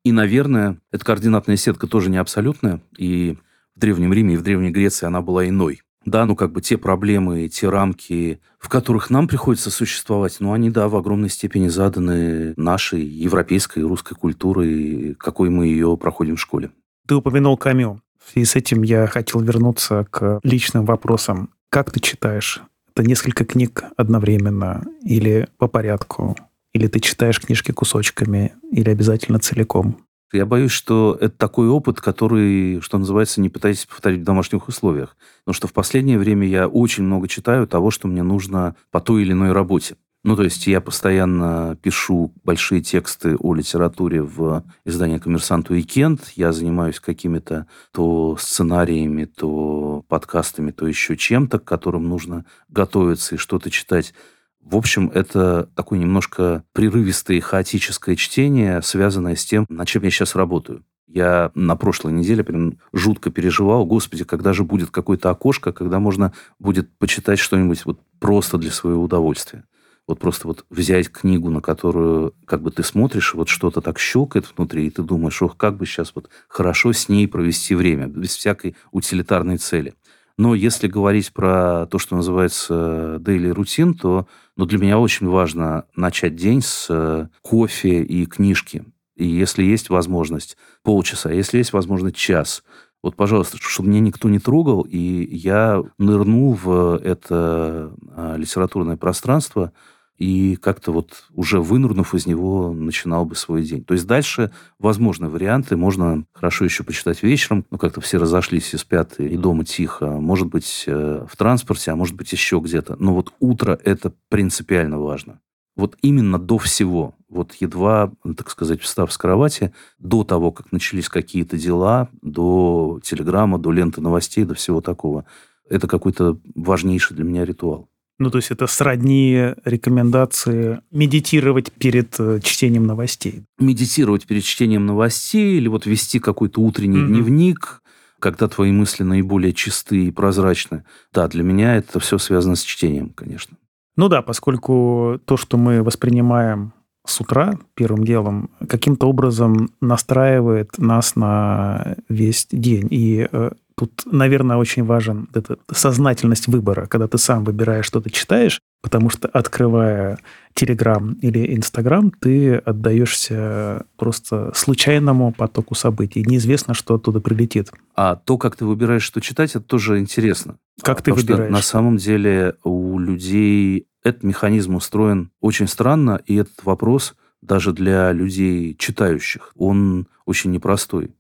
И, наверное, эта координатная сетка тоже не абсолютная, и в Древнем Риме и в Древней Греции она была иной. Да, ну как бы те проблемы, те рамки, в которых нам приходится существовать, ну они, да, в огромной степени заданы нашей европейской русской культурой, какой мы ее проходим в школе. Ты упомянул Камю. В связи с этим я хотел вернуться к личным вопросам. Как ты читаешь? Это несколько книг одновременно или по порядку? Или ты читаешь книжки кусочками, или обязательно целиком? Я боюсь, что это такой опыт, который, что называется, не пытайтесь повторить в домашних условиях. Потому что в последнее время я очень много читаю того, что мне нужно по той или иной работе. Ну, то есть я постоянно пишу большие тексты о литературе в издании «Коммерсант Уикенд». Я занимаюсь какими-то то сценариями, то подкастами, то еще чем-то, к которым нужно готовиться и что-то читать. В общем, это такое немножко прерывистое хаотическое чтение, связанное с тем, над чем я сейчас работаю. Я на прошлой неделе прям жутко переживал, господи, когда же будет какое-то окошко, когда можно будет почитать что-нибудь вот просто для своего удовольствия. Вот просто вот взять книгу, на которую как бы ты смотришь, вот что-то так щелкает внутри, и ты думаешь, ох, как бы сейчас вот хорошо с ней провести время, без всякой утилитарной цели. Но если говорить про то, что называется daily рутин, то ну, для меня очень важно начать день с э, кофе и книжки. И если есть возможность, полчаса, если есть возможность, час. Вот, пожалуйста, чтобы меня никто не трогал, и я нырну в это а, литературное пространство – и как-то вот уже вынурнув из него, начинал бы свой день. То есть дальше возможны варианты. Можно хорошо еще почитать вечером. Ну, как-то все разошлись и спят, и дома тихо. Может быть, э, в транспорте, а может быть, еще где-то. Но вот утро – это принципиально важно. Вот именно до всего, вот едва, так сказать, встав с кровати, до того, как начались какие-то дела, до телеграмма, до ленты новостей, до всего такого, это какой-то важнейший для меня ритуал. Ну, то есть это сродни рекомендации медитировать перед э, чтением новостей. Медитировать перед чтением новостей или вот вести какой-то утренний mm-hmm. дневник, когда твои мысли наиболее чистые и прозрачны. Да, для меня это все связано с чтением, конечно. Ну да, поскольку то, что мы воспринимаем с утра первым делом каким-то образом настраивает нас на весь день. И э, Тут, наверное, очень важен эта сознательность выбора, когда ты сам выбираешь, что ты читаешь, потому что, открывая Телеграм или Инстаграм, ты отдаешься просто случайному потоку событий. Неизвестно, что оттуда прилетит. А то, как ты выбираешь, что читать, это тоже интересно. Как ты Потому выбираешь? Что на самом деле у людей этот механизм устроен очень странно, и этот вопрос даже для людей читающих, он очень непростой.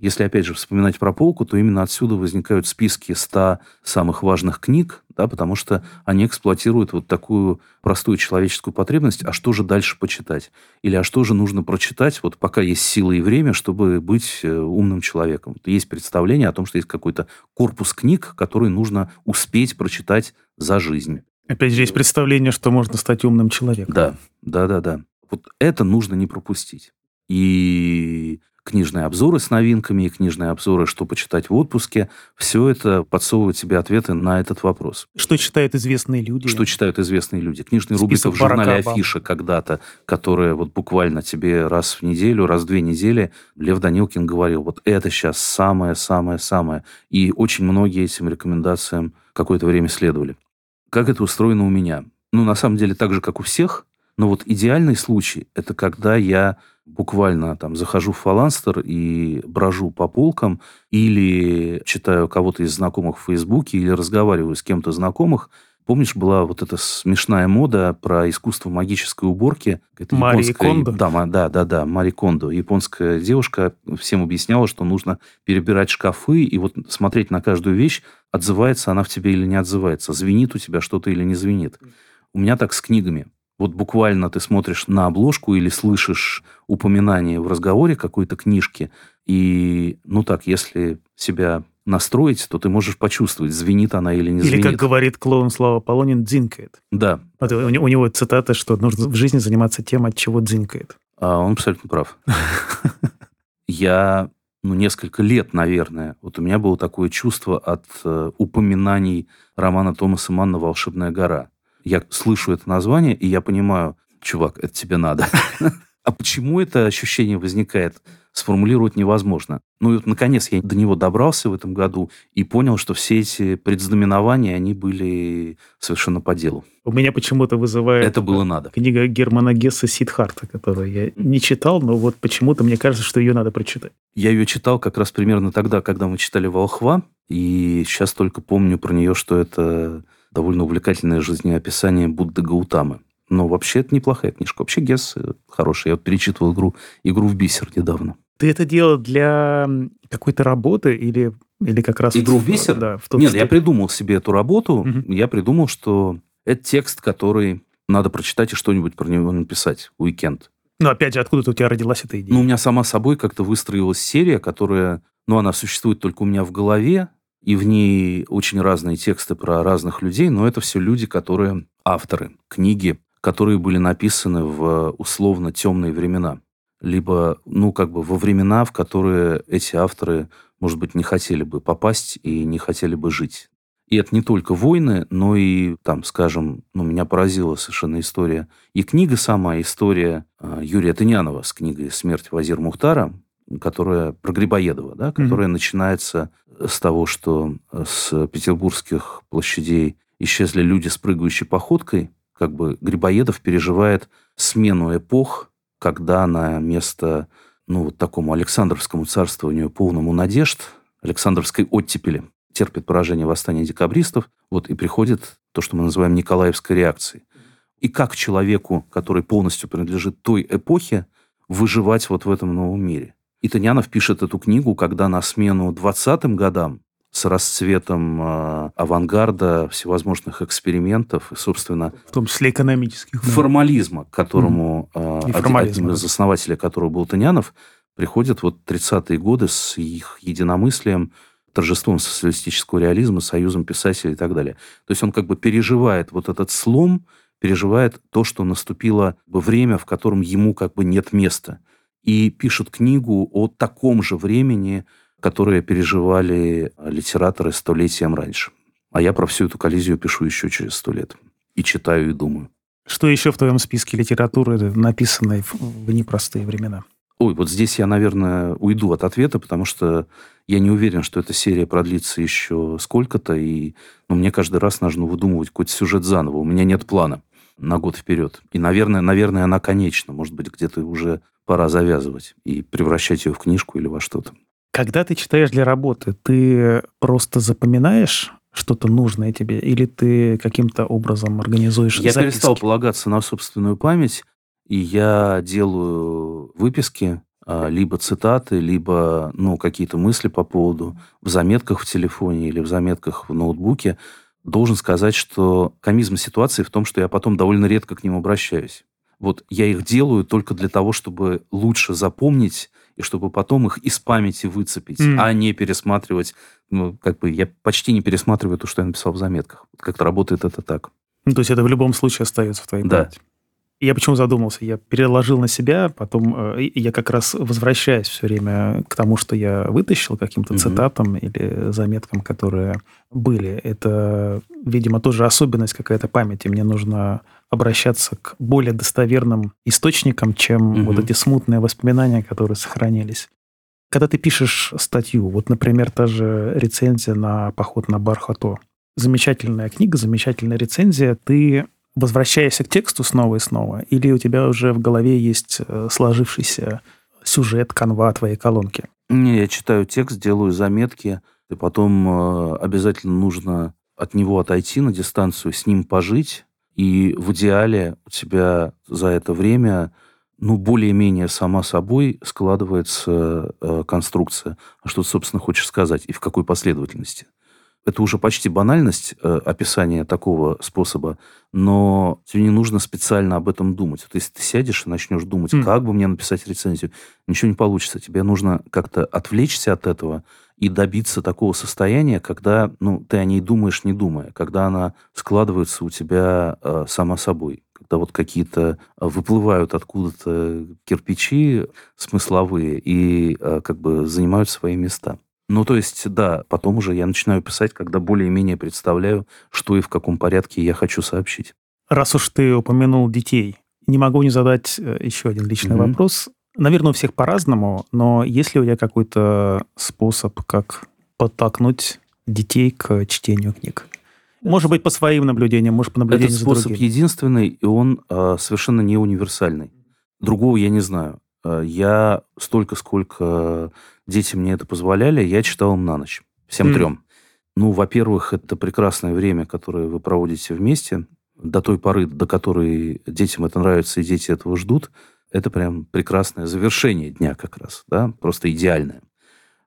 Если, опять же, вспоминать про полку, то именно отсюда возникают списки 100 самых важных книг, да, потому что они эксплуатируют вот такую простую человеческую потребность, а что же дальше почитать? Или а что же нужно прочитать, вот пока есть сила и время, чтобы быть э, умным человеком? Есть представление о том, что есть какой-то корпус книг, который нужно успеть прочитать за жизнь. Опять же, есть представление, что можно стать умным человеком. Да, да, да, да. Вот это нужно не пропустить. И книжные обзоры с новинками и книжные обзоры, что почитать в отпуске. Все это подсовывает тебе ответы на этот вопрос. Что читают известные люди? Что читают известные люди. Книжные рубрика в журнале «Афиша» когда-то, которая вот буквально тебе раз в неделю, раз в две недели Лев Данилкин говорил, вот это сейчас самое-самое-самое. И очень многие этим рекомендациям какое-то время следовали. Как это устроено у меня? Ну, на самом деле, так же, как у всех, но вот идеальный случай – это когда я буквально там захожу в фаланстер и брожу по полкам, или читаю кого-то из знакомых в Фейсбуке, или разговариваю с кем-то знакомых. Помнишь, была вот эта смешная мода про искусство магической уборки? Это Мари японская... Кондо? Да, да, да, да, Мари Кондо. Японская девушка всем объясняла, что нужно перебирать шкафы и вот смотреть на каждую вещь, отзывается она в тебе или не отзывается, звенит у тебя что-то или не звенит. У меня так с книгами. Вот буквально ты смотришь на обложку или слышишь упоминание в разговоре какой-то книжки, и, ну так, если себя настроить, то ты можешь почувствовать, звенит она или не звенит. Или, как говорит клоун Слава Полонин, дзинкает. Да. Вот у, у него цитата, что нужно в жизни заниматься тем, от чего дзинкает. А он абсолютно прав. Я, ну, несколько лет, наверное, вот у меня было такое чувство от э, упоминаний романа Томаса Манна «Волшебная гора». Я слышу это название, и я понимаю, чувак, это тебе надо. А почему это ощущение возникает, сформулировать невозможно. Ну и вот, наконец, я до него добрался в этом году и понял, что все эти предзнаменования, они были совершенно по делу. У меня почему-то вызывает... Это было надо. Книга Германа Гесса «Сидхарта», которую я не читал, но вот почему-то мне кажется, что ее надо прочитать. Я ее читал как раз примерно тогда, когда мы читали «Волхва», и сейчас только помню про нее, что это довольно увлекательное жизнеописание Будды Гаутамы. Но вообще это неплохая книжка. Вообще Гесс э, хороший. Я вот перечитывал игру, игру в бисер недавно. Ты это делал для какой-то работы или, или как раз... Игру в бисер? Да. В тот, Нет, я придумал себе эту работу. Угу. Я придумал, что это текст, который надо прочитать и что-нибудь про него написать. Уикенд. Ну, опять же, откуда у тебя родилась эта идея? Ну, у меня сама собой как-то выстроилась серия, которая... Ну, она существует только у меня в голове, и в ней очень разные тексты про разных людей, но это все люди, которые авторы книги, которые были написаны в условно темные времена. Либо, ну, как бы во времена, в которые эти авторы, может быть, не хотели бы попасть и не хотели бы жить. И это не только войны, но и, там, скажем, ну, меня поразила совершенно история. И книга сама, история э, Юрия Тынянова с книгой «Смерть Вазир Мухтара», которая про Грибоедова, да, которая mm-hmm. начинается с того, что с петербургских площадей исчезли люди с прыгающей походкой, как бы Грибоедов переживает смену эпох, когда на место ну, вот такому Александровскому царствованию, полному надежд, Александровской оттепели, терпит поражение восстания декабристов, вот и приходит то, что мы называем Николаевской реакцией. И как человеку, который полностью принадлежит той эпохе, выживать вот в этом новом мире. И Танянов пишет эту книгу, когда на смену 20-м годам с расцветом э, авангарда, всевозможных экспериментов и, собственно... В том числе экономических. Формализма, к которому э, один, одним из основателей которого был Танянов, приходят вот 30-е годы с их единомыслием, торжеством социалистического реализма, союзом писателей и так далее. То есть он как бы переживает вот этот слом, переживает то, что наступило время, в котором ему как бы нет места – и пишут книгу о таком же времени, которое переживали литераторы столетием раньше. А я про всю эту коллизию пишу еще через сто лет. И читаю, и думаю. Что еще в твоем списке литературы, написанной в непростые времена? Ой, вот здесь я, наверное, уйду от ответа, потому что я не уверен, что эта серия продлится еще сколько-то, и ну, мне каждый раз нужно выдумывать какой-то сюжет заново. У меня нет плана на год вперед. И, наверное, наверное, она конечна. Может быть, где-то уже пора завязывать и превращать ее в книжку или во что-то. Когда ты читаешь для работы, ты просто запоминаешь что-то нужное тебе, или ты каким-то образом организуешь Я записки? перестал полагаться на собственную память, и я делаю выписки, а, либо цитаты, либо ну, какие-то мысли по поводу в заметках в телефоне или в заметках в ноутбуке. Должен сказать, что комизм ситуации в том, что я потом довольно редко к ним обращаюсь. Вот я их делаю только для того, чтобы лучше запомнить и чтобы потом их из памяти выцепить, mm. а не пересматривать. Ну, как бы я почти не пересматриваю то, что я написал в заметках. Как-то работает это так. Ну, то есть это в любом случае остается в твоей да. памяти. Я почему задумался? Я переложил на себя, потом э, я как раз возвращаюсь все время к тому, что я вытащил каким-то mm-hmm. цитатам или заметкам, которые были. Это, видимо, тоже особенность какая-то памяти. Мне нужно обращаться к более достоверным источникам, чем mm-hmm. вот эти смутные воспоминания, которые сохранились. Когда ты пишешь статью, вот, например, та же рецензия на поход на Бархато, замечательная книга, замечательная рецензия, ты возвращаешься к тексту снова и снова, или у тебя уже в голове есть э, сложившийся сюжет, канва твоей колонки? Не, я читаю текст, делаю заметки, и потом э, обязательно нужно от него отойти на дистанцию, с ним пожить, и в идеале у тебя за это время ну, более-менее сама собой складывается э, конструкция. А что ты, собственно, хочешь сказать и в какой последовательности? Это уже почти банальность э, описания такого способа, но тебе не нужно специально об этом думать. Вот если ты сядешь и начнешь думать, mm. как бы мне написать рецензию, ничего не получится. Тебе нужно как-то отвлечься от этого и добиться такого состояния, когда ну, ты о ней думаешь, не думая, когда она складывается у тебя э, сама собой когда вот какие-то выплывают откуда-то кирпичи смысловые и э, как бы занимают свои места. Ну, то есть, да, потом уже я начинаю писать, когда более-менее представляю, что и в каком порядке я хочу сообщить. Раз уж ты упомянул детей, не могу не задать э, еще один личный mm-hmm. вопрос. Наверное, у всех по-разному, но есть ли у тебя какой-то способ, как подтолкнуть детей к чтению книг? Может быть, по своим наблюдениям, может, по наблюдениям Этот способ другими. единственный, и он э, совершенно не универсальный. Другого я не знаю. Э, я столько, сколько дети мне это позволяли, я читал им на ночь. Всем mm. трем. Ну, во-первых, это прекрасное время, которое вы проводите вместе. До той поры, до которой детям это нравится, и дети этого ждут. Это прям прекрасное завершение дня как раз. Да? Просто идеальное.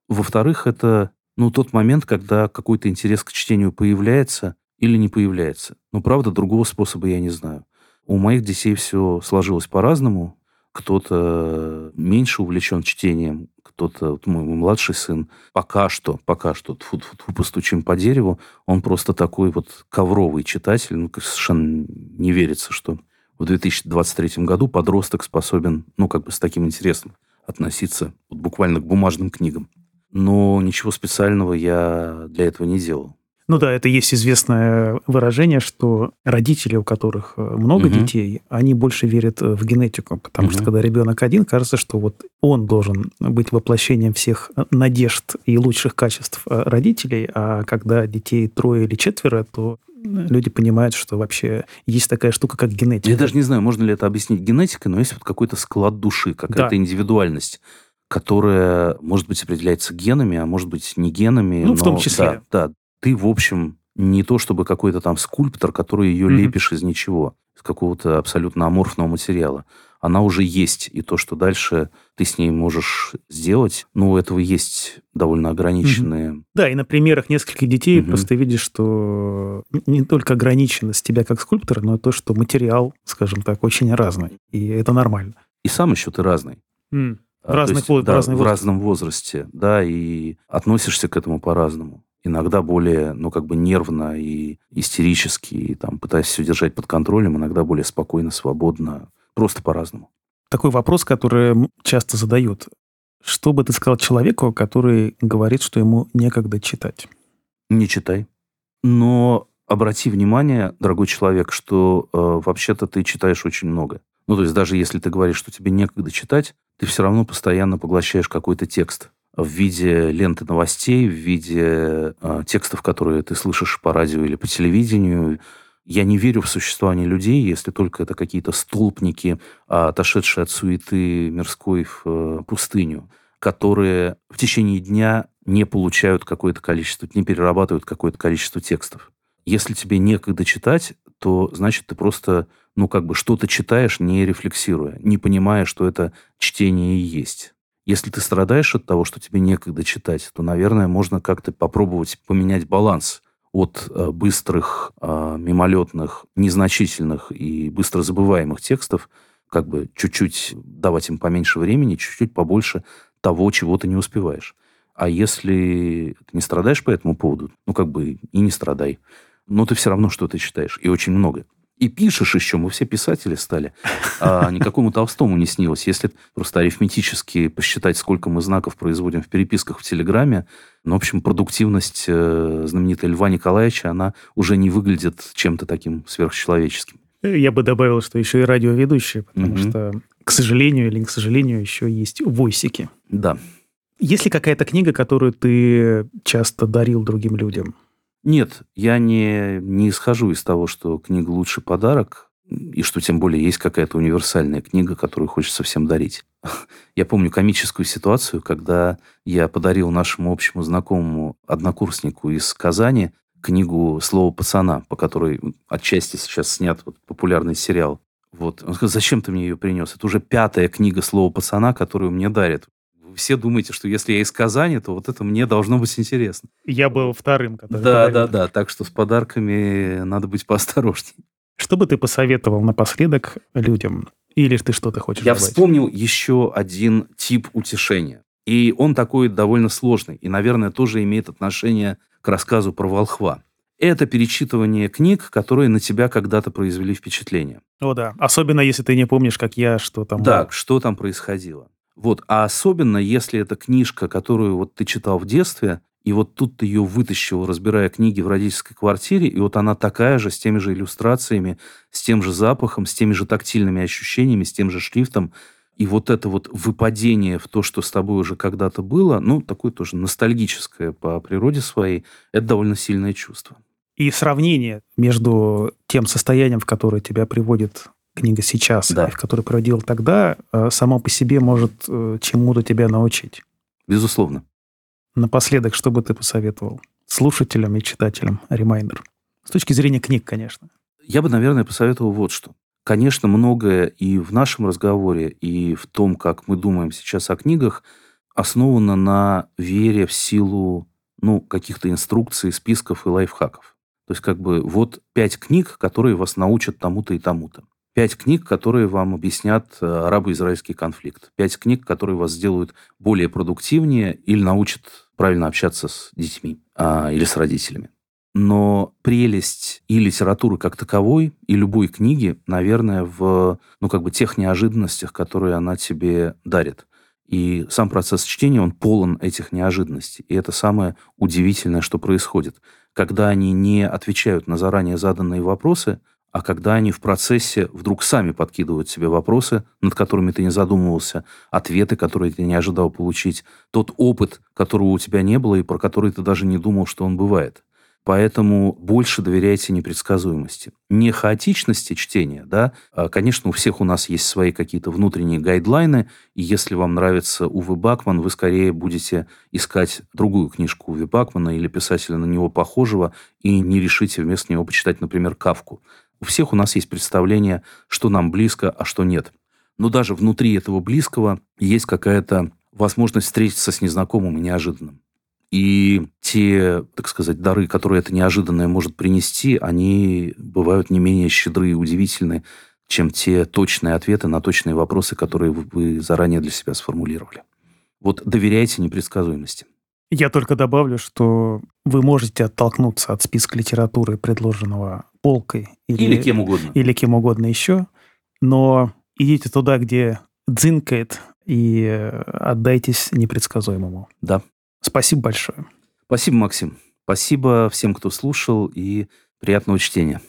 Во-вторых, это ну, тот момент, когда какой-то интерес к чтению появляется или не появляется. Но, правда, другого способа я не знаю. У моих детей все сложилось по-разному кто-то меньше увлечен чтением, кто-то, вот мой, младший сын, пока что, пока что, тьфу -тьфу -тьфу, постучим по дереву, он просто такой вот ковровый читатель, ну, совершенно не верится, что в 2023 году подросток способен, ну, как бы с таким интересом относиться вот буквально к бумажным книгам. Но ничего специального я для этого не делал. Ну да, это есть известное выражение, что родители, у которых э, много угу. детей, они больше верят э, в генетику, потому угу. что когда ребенок один, кажется, что вот он должен быть воплощением всех э, надежд и лучших качеств родителей, а когда детей трое или четверо, то люди понимают, что вообще есть такая штука, как генетика. Я даже не знаю, можно ли это объяснить генетикой, но есть вот какой-то склад души, какая-то да. индивидуальность которая, может быть, определяется генами, а может быть, не генами. Ну, но, в том числе. Да, да, ты, в общем, не то чтобы какой-то там скульптор, который ее mm-hmm. лепишь из ничего, из какого-то абсолютно аморфного материала. Она уже есть, и то, что дальше ты с ней можешь сделать, ну, у этого есть довольно ограниченные... Mm-hmm. Да, и на примерах нескольких детей mm-hmm. просто видишь, что не только ограниченность тебя как скульптора, но и то, что материал, скажем так, очень разный, и это нормально. И сам еще ты разный. Mm. В, разных, есть, да, разный в разном возрасте, да, и относишься к этому по-разному иногда более, ну, как бы нервно и истерически, и там пытаясь все держать под контролем, иногда более спокойно, свободно, просто по-разному. Такой вопрос, который часто задают. Что бы ты сказал человеку, который говорит, что ему некогда читать? Не читай. Но обрати внимание, дорогой человек, что э, вообще-то ты читаешь очень много. Ну, то есть даже если ты говоришь, что тебе некогда читать, ты все равно постоянно поглощаешь какой-то текст в виде ленты новостей, в виде э, текстов, которые ты слышишь по радио или по телевидению. Я не верю в существование людей, если только это какие-то столпники, отошедшие от суеты мирской в э, пустыню, которые в течение дня не получают какое-то количество, не перерабатывают какое-то количество текстов. Если тебе некогда читать, то значит ты просто, ну, как бы что-то читаешь, не рефлексируя, не понимая, что это чтение и есть. Если ты страдаешь от того, что тебе некогда читать, то, наверное, можно как-то попробовать поменять баланс от э, быстрых, э, мимолетных, незначительных и быстро забываемых текстов, как бы чуть-чуть давать им поменьше времени, чуть-чуть побольше того, чего ты не успеваешь. А если ты не страдаешь по этому поводу, ну, как бы и не страдай. Но ты все равно что-то читаешь, и очень много и пишешь еще, мы все писатели стали, а никакому Толстому не снилось. Если просто арифметически посчитать, сколько мы знаков производим в переписках в Телеграме, ну, в общем, продуктивность э, знаменитой Льва Николаевича, она уже не выглядит чем-то таким сверхчеловеческим. Я бы добавил, что еще и радиоведущие, потому mm что, к сожалению или не к сожалению, еще есть войсики. Да. Есть ли какая-то книга, которую ты часто дарил другим людям? Нет, я не, не исхожу из того, что книга лучший подарок, и что тем более есть какая-то универсальная книга, которую хочется всем дарить. Я помню комическую ситуацию, когда я подарил нашему общему знакомому однокурснику из Казани книгу «Слово пацана», по которой отчасти сейчас снят вот популярный сериал. Вот. Он сказал, зачем ты мне ее принес? Это уже пятая книга «Слово пацана», которую мне дарят все думаете, что если я из Казани, то вот это мне должно быть интересно. Я был вторым, который Да, да, да. Так что с подарками надо быть поосторожнее. Что бы ты посоветовал напоследок людям? Или ты что-то хочешь Я добавить? вспомнил еще один тип утешения. И он такой довольно сложный. И, наверное, тоже имеет отношение к рассказу про волхва. Это перечитывание книг, которые на тебя когда-то произвели впечатление. О да, особенно если ты не помнишь, как я, что там... Да, что там происходило. Вот. А особенно, если это книжка, которую вот ты читал в детстве, и вот тут ты ее вытащил, разбирая книги в родительской квартире, и вот она такая же, с теми же иллюстрациями, с тем же запахом, с теми же тактильными ощущениями, с тем же шрифтом. И вот это вот выпадение в то, что с тобой уже когда-то было, ну, такое тоже ностальгическое по природе своей, это довольно сильное чувство. И сравнение между тем состоянием, в которое тебя приводит книга сейчас, да. в которой проводил тогда, э, само по себе может э, чему-то тебя научить. Безусловно. Напоследок, что бы ты посоветовал слушателям и читателям ремайнер? С точки зрения книг, конечно. Я бы, наверное, посоветовал вот что. Конечно, многое и в нашем разговоре, и в том, как мы думаем сейчас о книгах, основано на вере в силу ну, каких-то инструкций, списков и лайфхаков. То есть, как бы, вот пять книг, которые вас научат тому-то и тому-то. Пять книг, которые вам объяснят э, арабо-израильский конфликт. Пять книг, которые вас сделают более продуктивнее или научат правильно общаться с детьми а, или с родителями. Но прелесть и литературы как таковой, и любой книги, наверное, в ну, как бы тех неожиданностях, которые она тебе дарит. И сам процесс чтения, он полон этих неожиданностей. И это самое удивительное, что происходит. Когда они не отвечают на заранее заданные вопросы – а когда они в процессе вдруг сами подкидывают себе вопросы, над которыми ты не задумывался, ответы, которые ты не ожидал получить, тот опыт, которого у тебя не было и про который ты даже не думал, что он бывает. Поэтому больше доверяйте непредсказуемости. Не хаотичности чтения, да. А, конечно, у всех у нас есть свои какие-то внутренние гайдлайны, и если вам нравится Уве Бакман, вы скорее будете искать другую книжку Уве Бакмана или писателя на него похожего, и не решите вместо него почитать, например, Кавку. У всех у нас есть представление, что нам близко, а что нет. Но даже внутри этого близкого есть какая-то возможность встретиться с незнакомым и неожиданным. И те, так сказать, дары, которые это неожиданное может принести, они бывают не менее щедры и удивительны, чем те точные ответы на точные вопросы, которые вы заранее для себя сформулировали. Вот доверяйте непредсказуемости. Я только добавлю, что вы можете оттолкнуться от списка литературы, предложенного полкой. Или, или кем угодно. Или кем угодно еще. Но идите туда, где дзинкает, и отдайтесь непредсказуемому. Да. Спасибо большое. Спасибо, Максим. Спасибо всем, кто слушал, и приятного чтения.